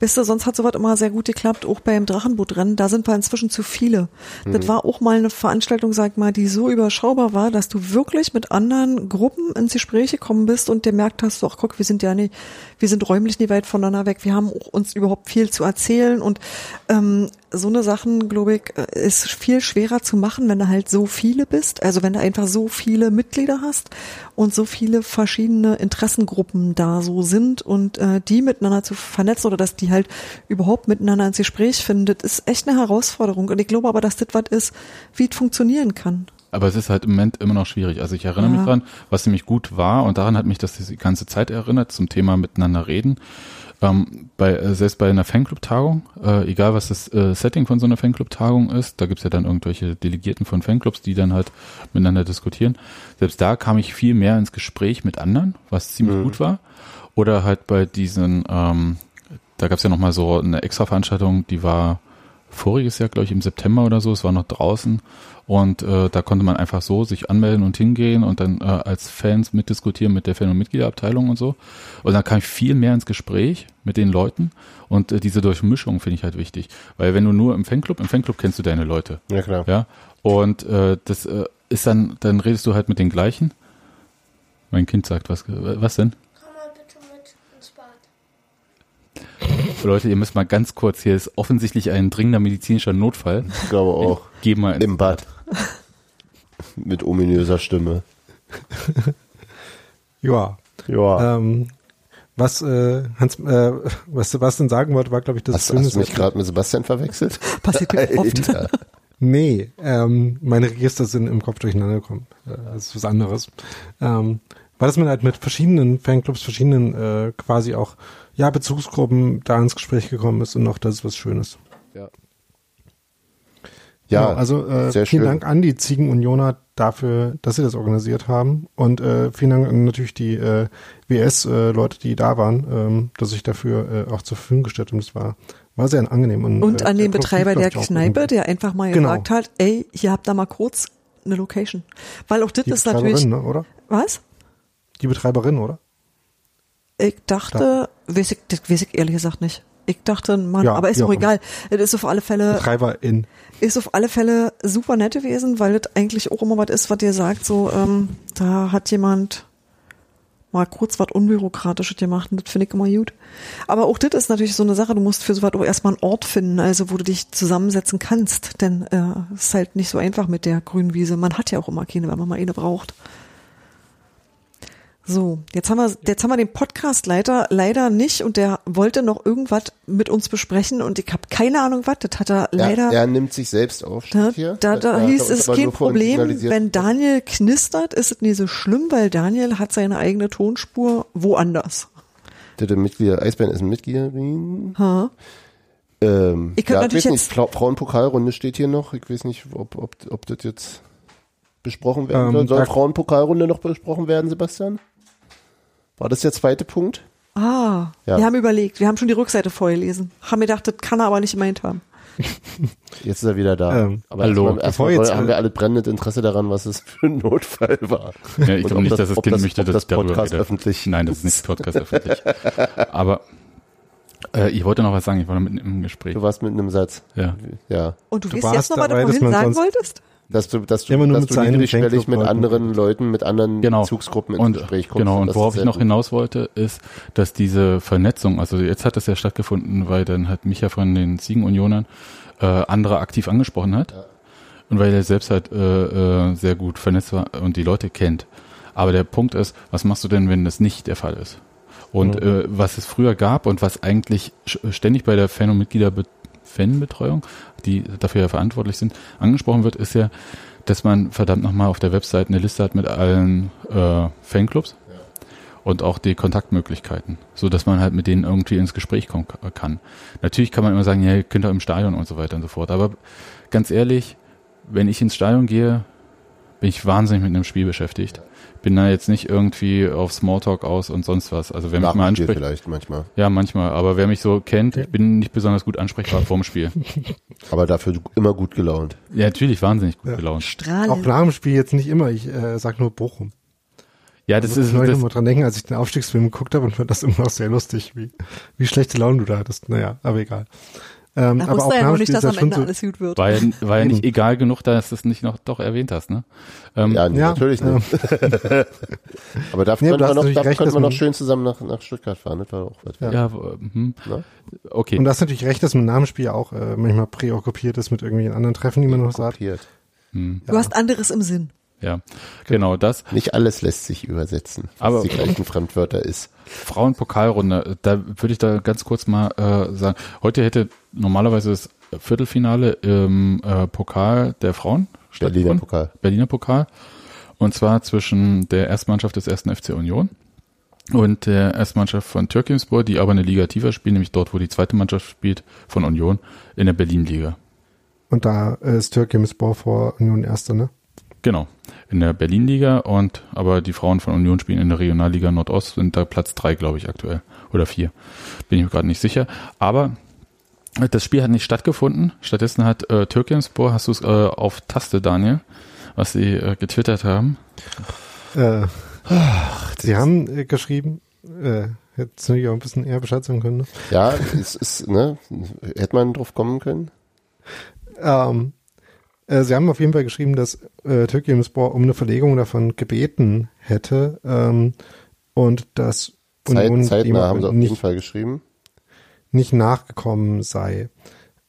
weißt du, sonst hat sowas immer sehr gut geklappt, auch beim Drachenbootrennen. Da sind wir inzwischen zu viele. Das war auch mal eine Veranstaltung, sag ich mal, die so überschaubar war, dass du wirklich mit anderen Gruppen ins Gespräch gekommen bist und dir merkt hast, ach guck, wir sind ja nicht, wir sind räumlich nicht weit voneinander weg. Wir haben auch uns überhaupt viel zu erzählen und ähm, so eine Sachen, glaube ich, äh, ist viel schwerer zu machen, wenn du halt so viele bist. Also wenn du einfach so viele Mitglieder hast und so viele verschiedene Interessengruppen da so sind und äh, die miteinander zu vernetzen oder dass die halt überhaupt miteinander ins Gespräch finden, das ist echt eine Herausforderung. Und ich glaube aber, dass das was ist, wie es funktionieren kann. Aber es ist halt im Moment immer noch schwierig. Also ich erinnere Ja. mich dran, was nämlich gut war und daran hat mich das die ganze Zeit erinnert zum Thema miteinander reden. Ähm, bei, äh, selbst bei einer Fanclub-Tagung, äh, egal was das äh, Setting von so einer Fanclub-Tagung ist, da gibt's ja dann irgendwelche Delegierten von Fanclubs, die dann halt miteinander diskutieren. Selbst da kam ich viel mehr ins Gespräch mit anderen, was ziemlich Mhm. gut war. Oder halt bei diesen, ähm, da gab's ja nochmal so eine extra Veranstaltung, die war voriges Jahr, glaube ich, im September oder so, es war noch draußen und äh, da konnte man einfach so sich anmelden und hingehen und dann äh, als Fans mitdiskutieren mit der Fan- und Mitgliederabteilung und so. Und dann kam ich viel mehr ins Gespräch mit den Leuten und äh, diese Durchmischung finde ich halt wichtig. Weil wenn du nur im Fanclub, im Fanclub kennst du deine Leute, Ja, klar. ja, und äh, das äh, ist dann, dann redest du halt mit den gleichen. Mein Kind sagt was, was denn? Komm mal bitte mit ins Bad. Leute, ihr müsst mal ganz kurz, hier ist offensichtlich ein dringender medizinischer Notfall. Ich glaube auch. Geh mal ins Im Bad. [LAUGHS] Mit ominöser Stimme. [LAUGHS] Ja. Ja. Ähm, was äh, Hans, äh, was Sebastian sagen wollte, war, glaube ich, das hast, Schöne hast du mich gerade mit Sebastian verwechselt? [LAUGHS] Passiert mir oft. Nee, ähm, meine Register sind im Kopf durcheinander gekommen. Äh, das ist was anderes. Ähm, weil das man halt mit verschiedenen Fanclubs, verschiedenen äh, quasi auch ja Bezugsgruppen da ins Gespräch gekommen ist und auch das ist was Schönes. Ja. Ja, Genau, also äh, sehr vielen schön. Dank an die Ziegenunioner dafür, dass sie das organisiert haben und äh, vielen Dank an natürlich die äh, WS-Leute, die da waren, ähm, dass sich dafür äh, auch zur Verfügung gestellt haben. Das war war sehr angenehm und, Und äh, an den der Betreiber der Kneipe, der einfach mal Genau. gesagt hat, ey, hier habt ihr mal kurz eine Location. Weil auch das die ist natürlich, ne, oder? was? Die Betreiberin, oder? Ich dachte, weiß ich, das weiß ich ehrlich gesagt nicht. Ich dachte, Mann, Ja, aber ist auch egal. Es ist auf alle Fälle, Betreiberin. ist auf alle Fälle super nett gewesen, weil das eigentlich auch immer was ist, was ihr sagt, so, ähm, da hat jemand mal kurz was Unbürokratisches gemacht und das finde ich immer gut. Aber auch das ist natürlich so eine Sache, du musst für sowas auch erstmal einen Ort finden, also wo du dich zusammensetzen kannst, denn äh, es ist halt nicht so einfach mit der grünen Wiese. Man hat ja auch immer keine, wenn man mal eine braucht. So, jetzt haben wir, jetzt haben wir den Podcastleiter leider nicht und der wollte noch irgendwas mit uns besprechen und ich habe keine Ahnung was. Das hat er leider. Er, er nimmt sich selbst auf. Da, steht hier. da, da hieß es kein Problem, wenn Daniel knistert, ist es nicht so schlimm, weil Daniel hat seine eigene Tonspur woanders. Der Mitglieder, Eisbären ist ein Mitgliederin. Ha? Ähm, Ich ja, natürlich ich weiß nicht, jetzt- Frauenpokalrunde steht hier noch. Ich weiß nicht, ob, ob, ob das jetzt besprochen werden Ähm, soll. Soll Frauenpokalrunde noch besprochen werden, Sebastian? War das der zweite Punkt? Ah, Ja. wir haben überlegt, wir haben schon die Rückseite vorgelesen. Haben mir gedacht, das kann er aber nicht gemeint haben. [LAUGHS] Jetzt ist er wieder da. Ähm, Aber hallo. erstmal, erstmal Bevor jetzt haben wir alle brennendes Interesse daran, was es für ein Notfall war. Ja, ich glaube nicht, das- dass das Kind das- möchte, dass das Podcast öffentlich- Nein, das ist nicht Podcast öffentlich. [LAUGHS] Aber äh, ich wollte noch was sagen, ich war noch mitten im Gespräch. Du warst mit einem Satz. Ja. Ja. Und du, Du weißt jetzt noch, was du vorhin sagen wolltest? Dass du, dass du, Immer nur dass mit du niedrigschwellig mit anderen Leuten, mit anderen Genau. Bezugsgruppen ins Und Gespräch kommst. genau, und worauf ich noch hinaus wollte, ist, dass diese Vernetzung, also jetzt hat das ja stattgefunden, weil dann hat Micha von den Ziegenunionern äh, andere aktiv angesprochen hat. Und weil er selbst halt äh, äh, sehr gut vernetzt war und die Leute kennt. Aber der Punkt ist, was machst du denn, wenn das nicht der Fall ist? Und äh, was es früher gab und was eigentlich sch- ständig bei der Fan- und Mitgliederbe Fanbetreuung, die dafür ja verantwortlich sind, angesprochen wird, ist ja, dass man verdammt nochmal auf der Website eine Liste hat mit allen äh, Fanclubs und auch die Kontaktmöglichkeiten, so dass man halt mit denen irgendwie ins Gespräch kommen ka- kann. Natürlich kann man immer sagen, ja, ihr könnt auch im Stadion und so weiter und so fort. Aber ganz ehrlich, wenn ich ins Stadion gehe, bin ich wahnsinnig mit einem Spiel beschäftigt. Bin da jetzt nicht irgendwie auf Smalltalk aus und sonst was. Also wer mich Nach mal dem Spiel anspricht, vielleicht manchmal. ja manchmal, aber wer mich so kennt, ich bin nicht besonders gut ansprechbar vorm Spiel. [LAUGHS] Aber dafür immer gut gelaunt. Ja, natürlich wahnsinnig gut Ja. gelaunt. Strahlend. Auch nach dem Spiel jetzt nicht immer. Ich äh, sag nur Bochum. Ja, das muss ist ich neulich das, noch mal dran denken, als ich den Aufstiegsfilm geguckt habe und fand das immer noch sehr lustig, wie, wie schlechte Laune du da hattest. Naja, aber egal. Ähm, Da aber auch er ja noch nicht, dass ist am das schon Ende so, alles gut wird. war ja, war ja nicht Eben. [LAUGHS] egal genug, dass du es nicht noch doch erwähnt hast, ne? Ähm, Ja, Ja, natürlich nicht. [LAUGHS] Aber dafür Nee, könnten du wir hast noch, dafür recht, könnten dass wir noch schön zusammen nach, nach Stuttgart fahren. Das war auch was. Ja. ja, hm, Ne? okay. Und du hast natürlich recht, dass man nach dem Spiel auch äh, manchmal präokkupiert ist mit irgendwelchen anderen Treffen, die man noch sagt. Hm, Du hast anderes im Sinn. Ja, genau das. Nicht alles lässt sich übersetzen, Aber- was die gleichen Fremdwörter ist. Frauenpokalrunde, da würde ich da ganz kurz mal äh, sagen, heute hätte normalerweise das Viertelfinale im äh, Pokal der Frauen Berliner. Pokal. Berliner Pokal. Und zwar zwischen der Erstmannschaft des ersten FC Union und der Erstmannschaft von Türkimspor, die aber eine Liga tiefer spielen, nämlich dort, wo die zweite Mannschaft spielt, von Union, in der Berlin-Liga. Und da ist Türkimspor vor Union Erster, ne? Genau, in der Berlin-Liga und aber die Frauen von Union spielen in der Regionalliga Nordost, sind da Platz drei, glaube ich, aktuell. Oder vier. Bin ich mir gerade nicht sicher. Aber das Spiel hat nicht stattgefunden. Stattdessen hat äh, Türkimspor, hast du es äh, auf Taste, Daniel, was sie äh, getwittert haben. Äh, sie haben äh, geschrieben, äh, hätte natürlich auch ein bisschen eher Bescheid sagen können, ne? Ja, es ist, ne, hätte man drauf kommen können. Ähm, äh, sie haben auf jeden Fall geschrieben, dass äh, Türkimspor um eine Verlegung davon gebeten hätte ähm, und dass Zeit, Union zeitnah haben sie auf jeden nicht, Fall geschrieben. nicht nachgekommen sei.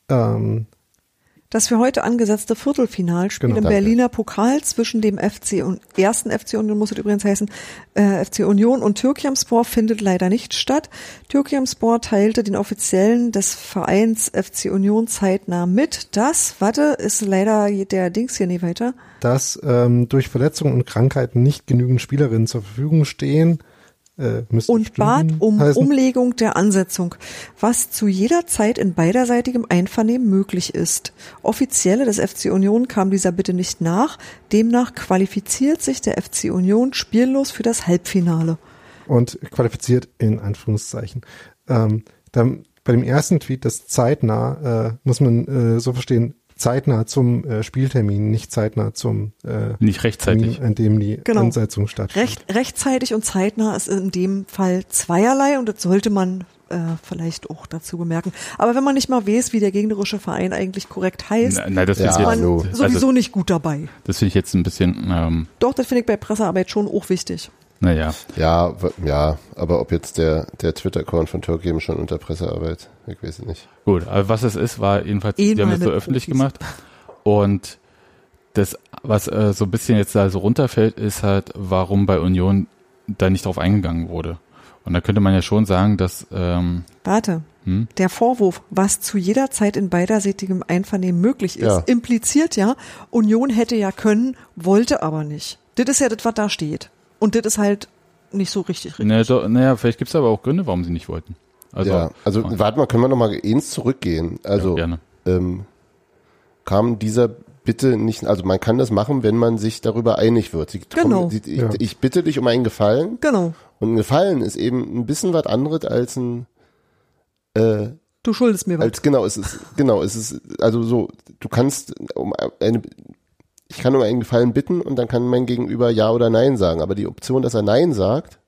Ähm, Das für heute angesetzte Viertelfinalspiel Genau, im. Berliner Pokal zwischen dem FC und ersten FC Union muss es übrigens heißen, äh, FC Union und Türkiamspor findet leider nicht statt. Türkiamspor teilte den Offiziellen des Vereins FC Union zeitnah mit. Das, warte, ist leider der Dings hier nicht weiter. dass ähm, durch Verletzungen und Krankheiten nicht genügend Spielerinnen zur Verfügung stehen, äh, und bat um heißen. Umlegung der Ansetzung, was zu jeder Zeit in beiderseitigem Einvernehmen möglich ist. Offizielle des FC Union kam dieser Bitte nicht nach, demnach qualifiziert sich der FC Union spiellos für das Halbfinale. und qualifiziert in Anführungszeichen. Ähm, dann bei dem ersten Tweet, das zeitnah, äh, muss man äh, so verstehen, zeitnah zum äh, Spieltermin, nicht zeitnah zum äh, Nicht rechtzeitig. Termin, an dem die Genau. Ansetzung stattfindet. Recht, rechtzeitig und zeitnah ist in dem Fall zweierlei und das sollte man äh, vielleicht auch dazu bemerken. Aber wenn man nicht mal weiß, wie der gegnerische Verein eigentlich korrekt heißt, Nein, nein, das Ja, ist man hallo. sowieso Also- nicht gut dabei. das finde ich jetzt ein bisschen, ähm, Doch, das finde ich bei Pressearbeit schon auch wichtig. Naja. Ja, ja, aber ob jetzt der, der Twitter-Account von Turkey eben schon unter Pressearbeit, ich weiß es nicht. Gut, aber was es ist, war jedenfalls, Eh wir haben das so öffentlich Profis. gemacht. Und das, was äh, so ein bisschen jetzt da so runterfällt, ist halt, warum bei Union da nicht drauf eingegangen wurde. Und da könnte man ja schon sagen, dass ähm, Warte. Hm? Der Vorwurf, was zu jeder Zeit in beiderseitigem Einvernehmen möglich ist, Ja. impliziert ja, Union hätte ja können, wollte aber nicht. Das ist ja das, was da steht. Und das ist halt nicht so richtig richtig. naja, doch, naja, vielleicht gibt es aber auch Gründe, warum sie nicht wollten. Also, ja, also ja. warte mal, können wir noch mal eins zurückgehen? Also ja, gerne. ähm, kam dieser Bitte nicht, also man kann das machen, wenn man sich darüber einig wird. Sie, Genau. Sie, ich, Ja. ich bitte dich um einen Gefallen Genau. und ein Gefallen ist eben ein bisschen was anderes als ein äh, Du schuldest mir was. als genau, es ist genau, es ist also so, du kannst um eine ich kann um einen Gefallen bitten und dann kann mein Gegenüber ja oder nein sagen, aber die Option, dass er nein sagt,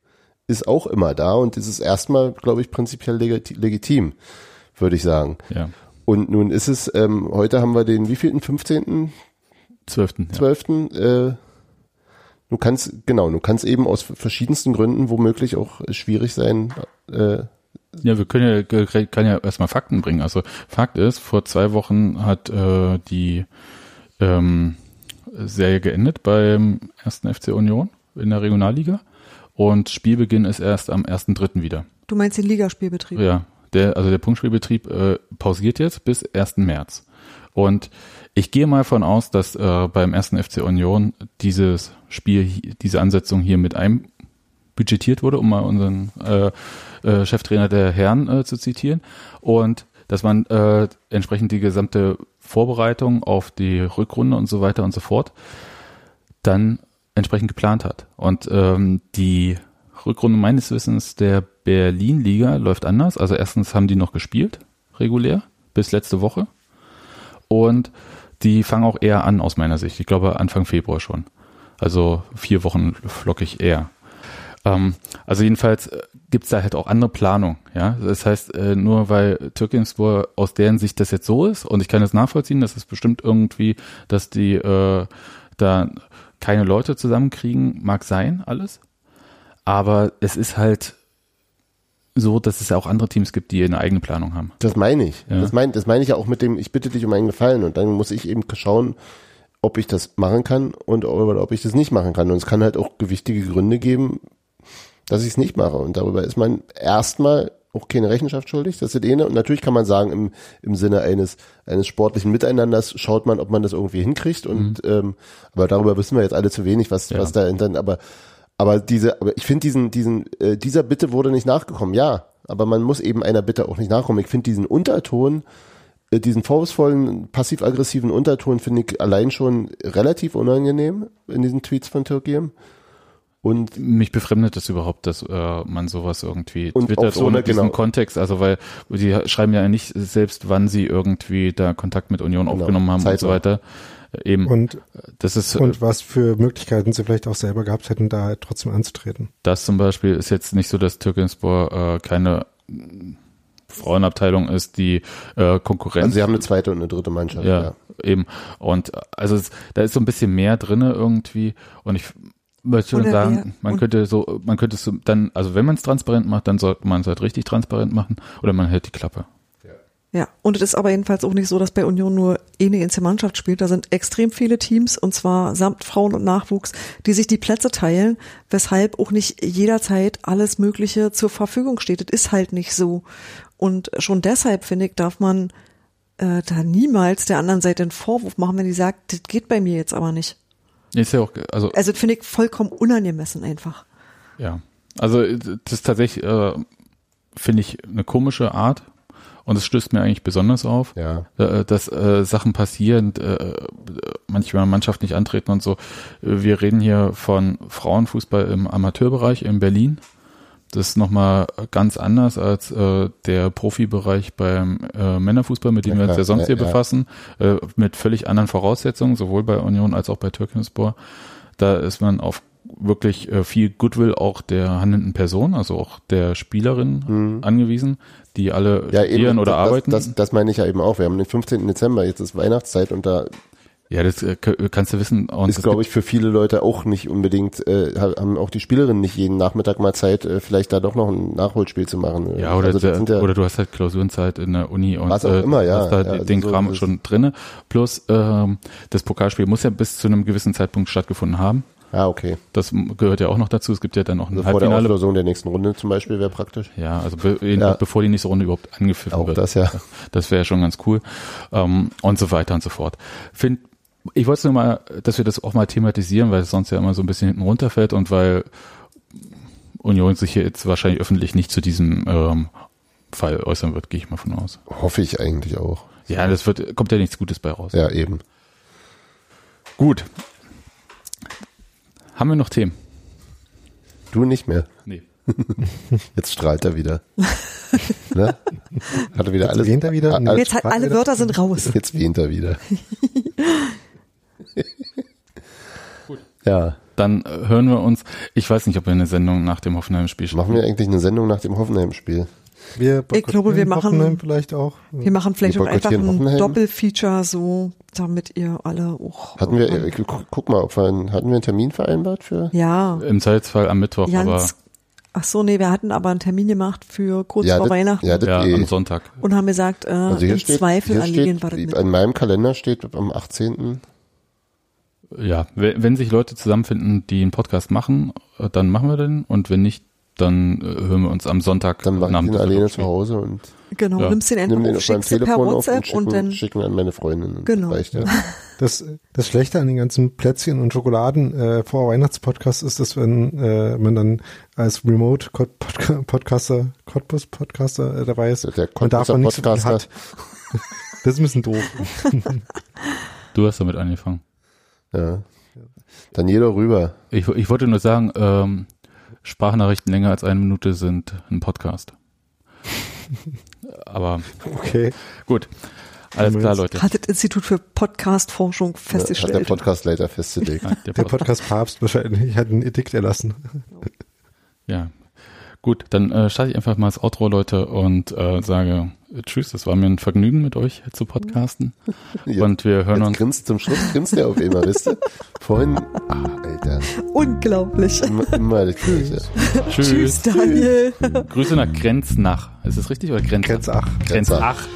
ist auch immer da und das ist erstmal, glaube ich, prinzipiell legiti- legitim, würde ich sagen. Ja. Und nun ist es, ähm, heute haben wir den wievielten, 15., Zwölften. Ja. 12., äh, du kannst, genau, du kannst eben aus verschiedensten Gründen womöglich auch schwierig sein, äh, Ja, wir können ja, kann ja erstmal Fakten bringen. Also Fakt ist, vor zwei Wochen hat äh, die ähm, Serie geendet beim ersten FC Union in der Regionalliga und Spielbeginn ist erst am 1.3. wieder. Du meinst den Ligaspielbetrieb. Ja, der, also der Punktspielbetrieb äh, pausiert jetzt bis 1. März. Und ich gehe mal von aus, dass äh, beim ersten FC Union dieses Spiel, diese Ansetzung hier mit einbudgetiert wurde, um mal unseren äh, äh, Cheftrainer der Herren äh, zu zitieren. Und dass man äh, entsprechend die gesamte Vorbereitung auf die Rückrunde und so weiter und so fort dann entsprechend geplant hat. Und ähm, die Rückrunde meines Wissens der Berlin-Liga läuft anders. Also erstens haben die noch gespielt, regulär, bis letzte Woche. Und die fangen auch eher an aus meiner Sicht. Ich glaube Anfang Februar schon. Also vier Wochen flockig eher. Ähm, also jedenfalls äh, gibt's da halt auch andere Planung. Ja, das heißt, äh, nur weil Türkenspor aus deren Sicht das jetzt so ist und ich kann das nachvollziehen, das ist bestimmt irgendwie, dass die äh, da keine Leute zusammenkriegen, mag sein, alles. Aber es ist halt so, dass es ja auch andere Teams gibt, die eine eigene Planung haben. Das meine ich. Ja. Das meine das meine ich ja auch mit dem, ich bitte dich um einen Gefallen und dann muss ich eben schauen, ob ich das machen kann und oder ob ich das nicht machen kann. Und es kann halt auch gewichtige Gründe geben, dass ich es nicht mache. Und darüber ist man erstmal auch keine Rechenschaft schuldig. Das ist eine. Und natürlich kann man sagen, im, im Sinne eines, eines sportlichen Miteinanders schaut man, ob man das irgendwie hinkriegt. Und ähm, aber darüber wissen wir jetzt alle zu wenig, was, Ja. was da dann, aber aber diese, aber ich finde diesen, diesen, äh, dieser Bitte wurde nicht nachgekommen, ja. Aber man muss eben einer Bitte auch nicht nachkommen. Ich finde diesen Unterton, äh, diesen vorwurfsvollen, passiv-aggressiven Unterton finde ich allein schon relativ unangenehm in diesen Tweets von Türkiem. Und Mich befremdet es überhaupt, dass äh, man sowas irgendwie Und twittert auf so ohne eine- diesen genau. Kontext. Also weil die schreiben ja nicht selbst, wann sie irgendwie da Kontakt mit Union Genau. aufgenommen haben und so weiter. Äh, Eben, Und, das ist und was für Möglichkeiten sie vielleicht auch selber gehabt hätten, da halt trotzdem anzutreten. Das zum Beispiel ist jetzt nicht so, dass Türkenspor äh, keine Frauenabteilung ist, die äh, Konkurrenz. also sie haben eine zweite und eine dritte Mannschaft. ja, Ja. eben. Und äh, also es, da ist so ein bisschen mehr drinne irgendwie. Und ich möchte schon Oder sagen, man könnte so, man könnte es so dann, also wenn man es transparent macht, dann sollte man es halt richtig transparent machen oder man hält die Klappe. Ja, und es ist aber jedenfalls auch nicht so, dass bei Union nur eine einzige Mannschaft spielt. Da sind extrem viele Teams, und zwar samt Frauen und Nachwuchs, die sich die Plätze teilen, weshalb auch nicht jederzeit alles Mögliche zur Verfügung steht. Das ist halt nicht so. Und schon deshalb, finde ich, darf man äh, da niemals der anderen Seite einen Vorwurf machen, wenn die sagt, das geht bei mir jetzt aber nicht. Ist ja auch, also Also das finde ich vollkommen unangemessen einfach. ja. Also das ist tatsächlich, äh, finde ich, eine komische Art. Und es stößt mir eigentlich besonders auf, Ja. äh, dass äh, Sachen passieren, äh, manchmal Mannschaft nicht antreten und so. Wir reden hier von Frauenfußball im Amateurbereich in Berlin. Das ist nochmal ganz anders als äh, der Profibereich beim äh, Männerfußball, mit dem Ja, wir uns ja sonst hier ja. befassen, äh, mit völlig anderen Voraussetzungen, sowohl bei Union als auch bei Türkenspor. Da ist man auf wirklich äh, viel Goodwill auch der handelnden Person, also auch der Spielerin angewiesen, die alle Mhm. Ja, studieren eben, oder das, arbeiten. Das, das meine ich ja eben auch. Wir haben den 15. Dezember, jetzt ist Weihnachtszeit und da ja, das äh, kannst du wissen. Und ist, glaube ich, für viele Leute auch nicht unbedingt, äh, haben auch die Spielerinnen nicht jeden Nachmittag mal Zeit, äh, vielleicht da doch noch ein Nachholspiel zu machen. Ja, oder, also der, ja, oder du hast halt Klausurenzeit in der Uni und Was auch immer, ja. hast da Ja, also den so Kram schon drinne. Plus ähm, das Pokalspiel muss ja bis zu einem gewissen Zeitpunkt stattgefunden haben. ah, okay. Das gehört ja auch noch dazu. Es gibt ja dann noch ein Also vor der Halbfinale. Auslosung der nächsten Runde zum Beispiel wäre praktisch. Ja, also be Ja. bevor die nächste Runde überhaupt angepfiffen Auch wird. das, ja. Das wäre schon ganz cool. Ähm, und so weiter und so fort. Find, ich wollte nur mal, dass wir das auch mal thematisieren, weil es sonst ja immer so ein bisschen hinten runterfällt und weil Union sich hier jetzt wahrscheinlich öffentlich nicht zu diesem ähm, Fall äußern wird, gehe ich mal von aus. Hoffe ich eigentlich auch. Ja, das wird, kommt ja nichts Gutes bei raus. Ja, eben. Gut. Haben wir noch Themen? Du nicht mehr. Nee. [LAUGHS] Jetzt strahlt er wieder. [LAUGHS] ne? Hat er wieder alles. wehnt er wieder? a- a- Jetzt halt alle Wörter sind raus. Jetzt wehnt er wieder. [LAUGHS] [LAUGHS] ja. Dann äh, hören wir uns. Ich weiß nicht, ob wir eine Sendung nach dem Hoffenheim-Spiel Machen wir eigentlich eine Sendung nach dem Hoffenheim-Spiel? Wir Ich glaube, wir machen- Hoffenheim vielleicht auch. Wir machen vielleicht Wir auch einfach ein Hoffenheim? Doppelfeature so, damit ihr alle auch. Hatten wir, äh, gu- guck mal, ob wir, einen- hatten wir einen Termin vereinbart für? Ja, Im Zweifelsfall am Mittwoch, aber ganz. Ach so, nee, wir hatten aber einen Termin gemacht für kurz Ja, vor das- Weihnachten ja, das- ja, eh. am Sonntag. und haben gesagt, äh, Also im steht, Zweifel hier anliegen war das steht, mit. in meinem Kalender steht am 18. Ja, wenn, sich Leute zusammenfinden, die einen Podcast machen, äh, dann machen wir den. Und wenn nicht, dann äh, hören wir uns am Sonntag Dann mache ich den alleine zu Hause und [LAUGHS] Genau, Ja. nimmst den nimm einfach den auf, auf schickst per Telefon auf und WhatsApp schicken, und dann, schicken an meine Freundin. Und Genau. Reicht ja. [LAUGHS] Das, das Schlechte an den ganzen Plätzchen und Schokoladen äh, vor Weihnachtspodcast ist, dass wenn äh, man dann als Remote Podca- Podcaster, Cottbus Podcaster äh, dabei ist, Der Cottbuser man nicht so viel hat. [LAUGHS] Das ist ein bisschen doof. Du hast damit angefangen. Ja. Dann jeder rüber. Ich, ich wollte nur sagen, ähm, Sprachnachrichten länger als eine Minute sind ein Podcast. [LAUGHS] Aber Okay. gut. Alles klar, Leute. hat das Institut für Podcastforschung Hat der festgestellt. Podcastleiter festgelegt. Nein, der Der Pod- Podcast Papst wahrscheinlich hat ein Edikt erlassen. Ja. Gut, dann äh, starte ich einfach mal das Outro, Leute, und äh, sage äh, Tschüss. Es war mir ein Vergnügen, mit euch zu podcasten. [LAUGHS] Ja. Und wir hören Jetzt uns. grinst zum Schluss, grinst der auf immer, wisst ihr? Vorhin, ah, Alter, Unglaublich. das [LAUGHS] Gleiche. Tschüss. Tschüss, Daniel. Grüße nach Grenznach. Ist das richtig oder Grenz? Grenzach. Grenzach.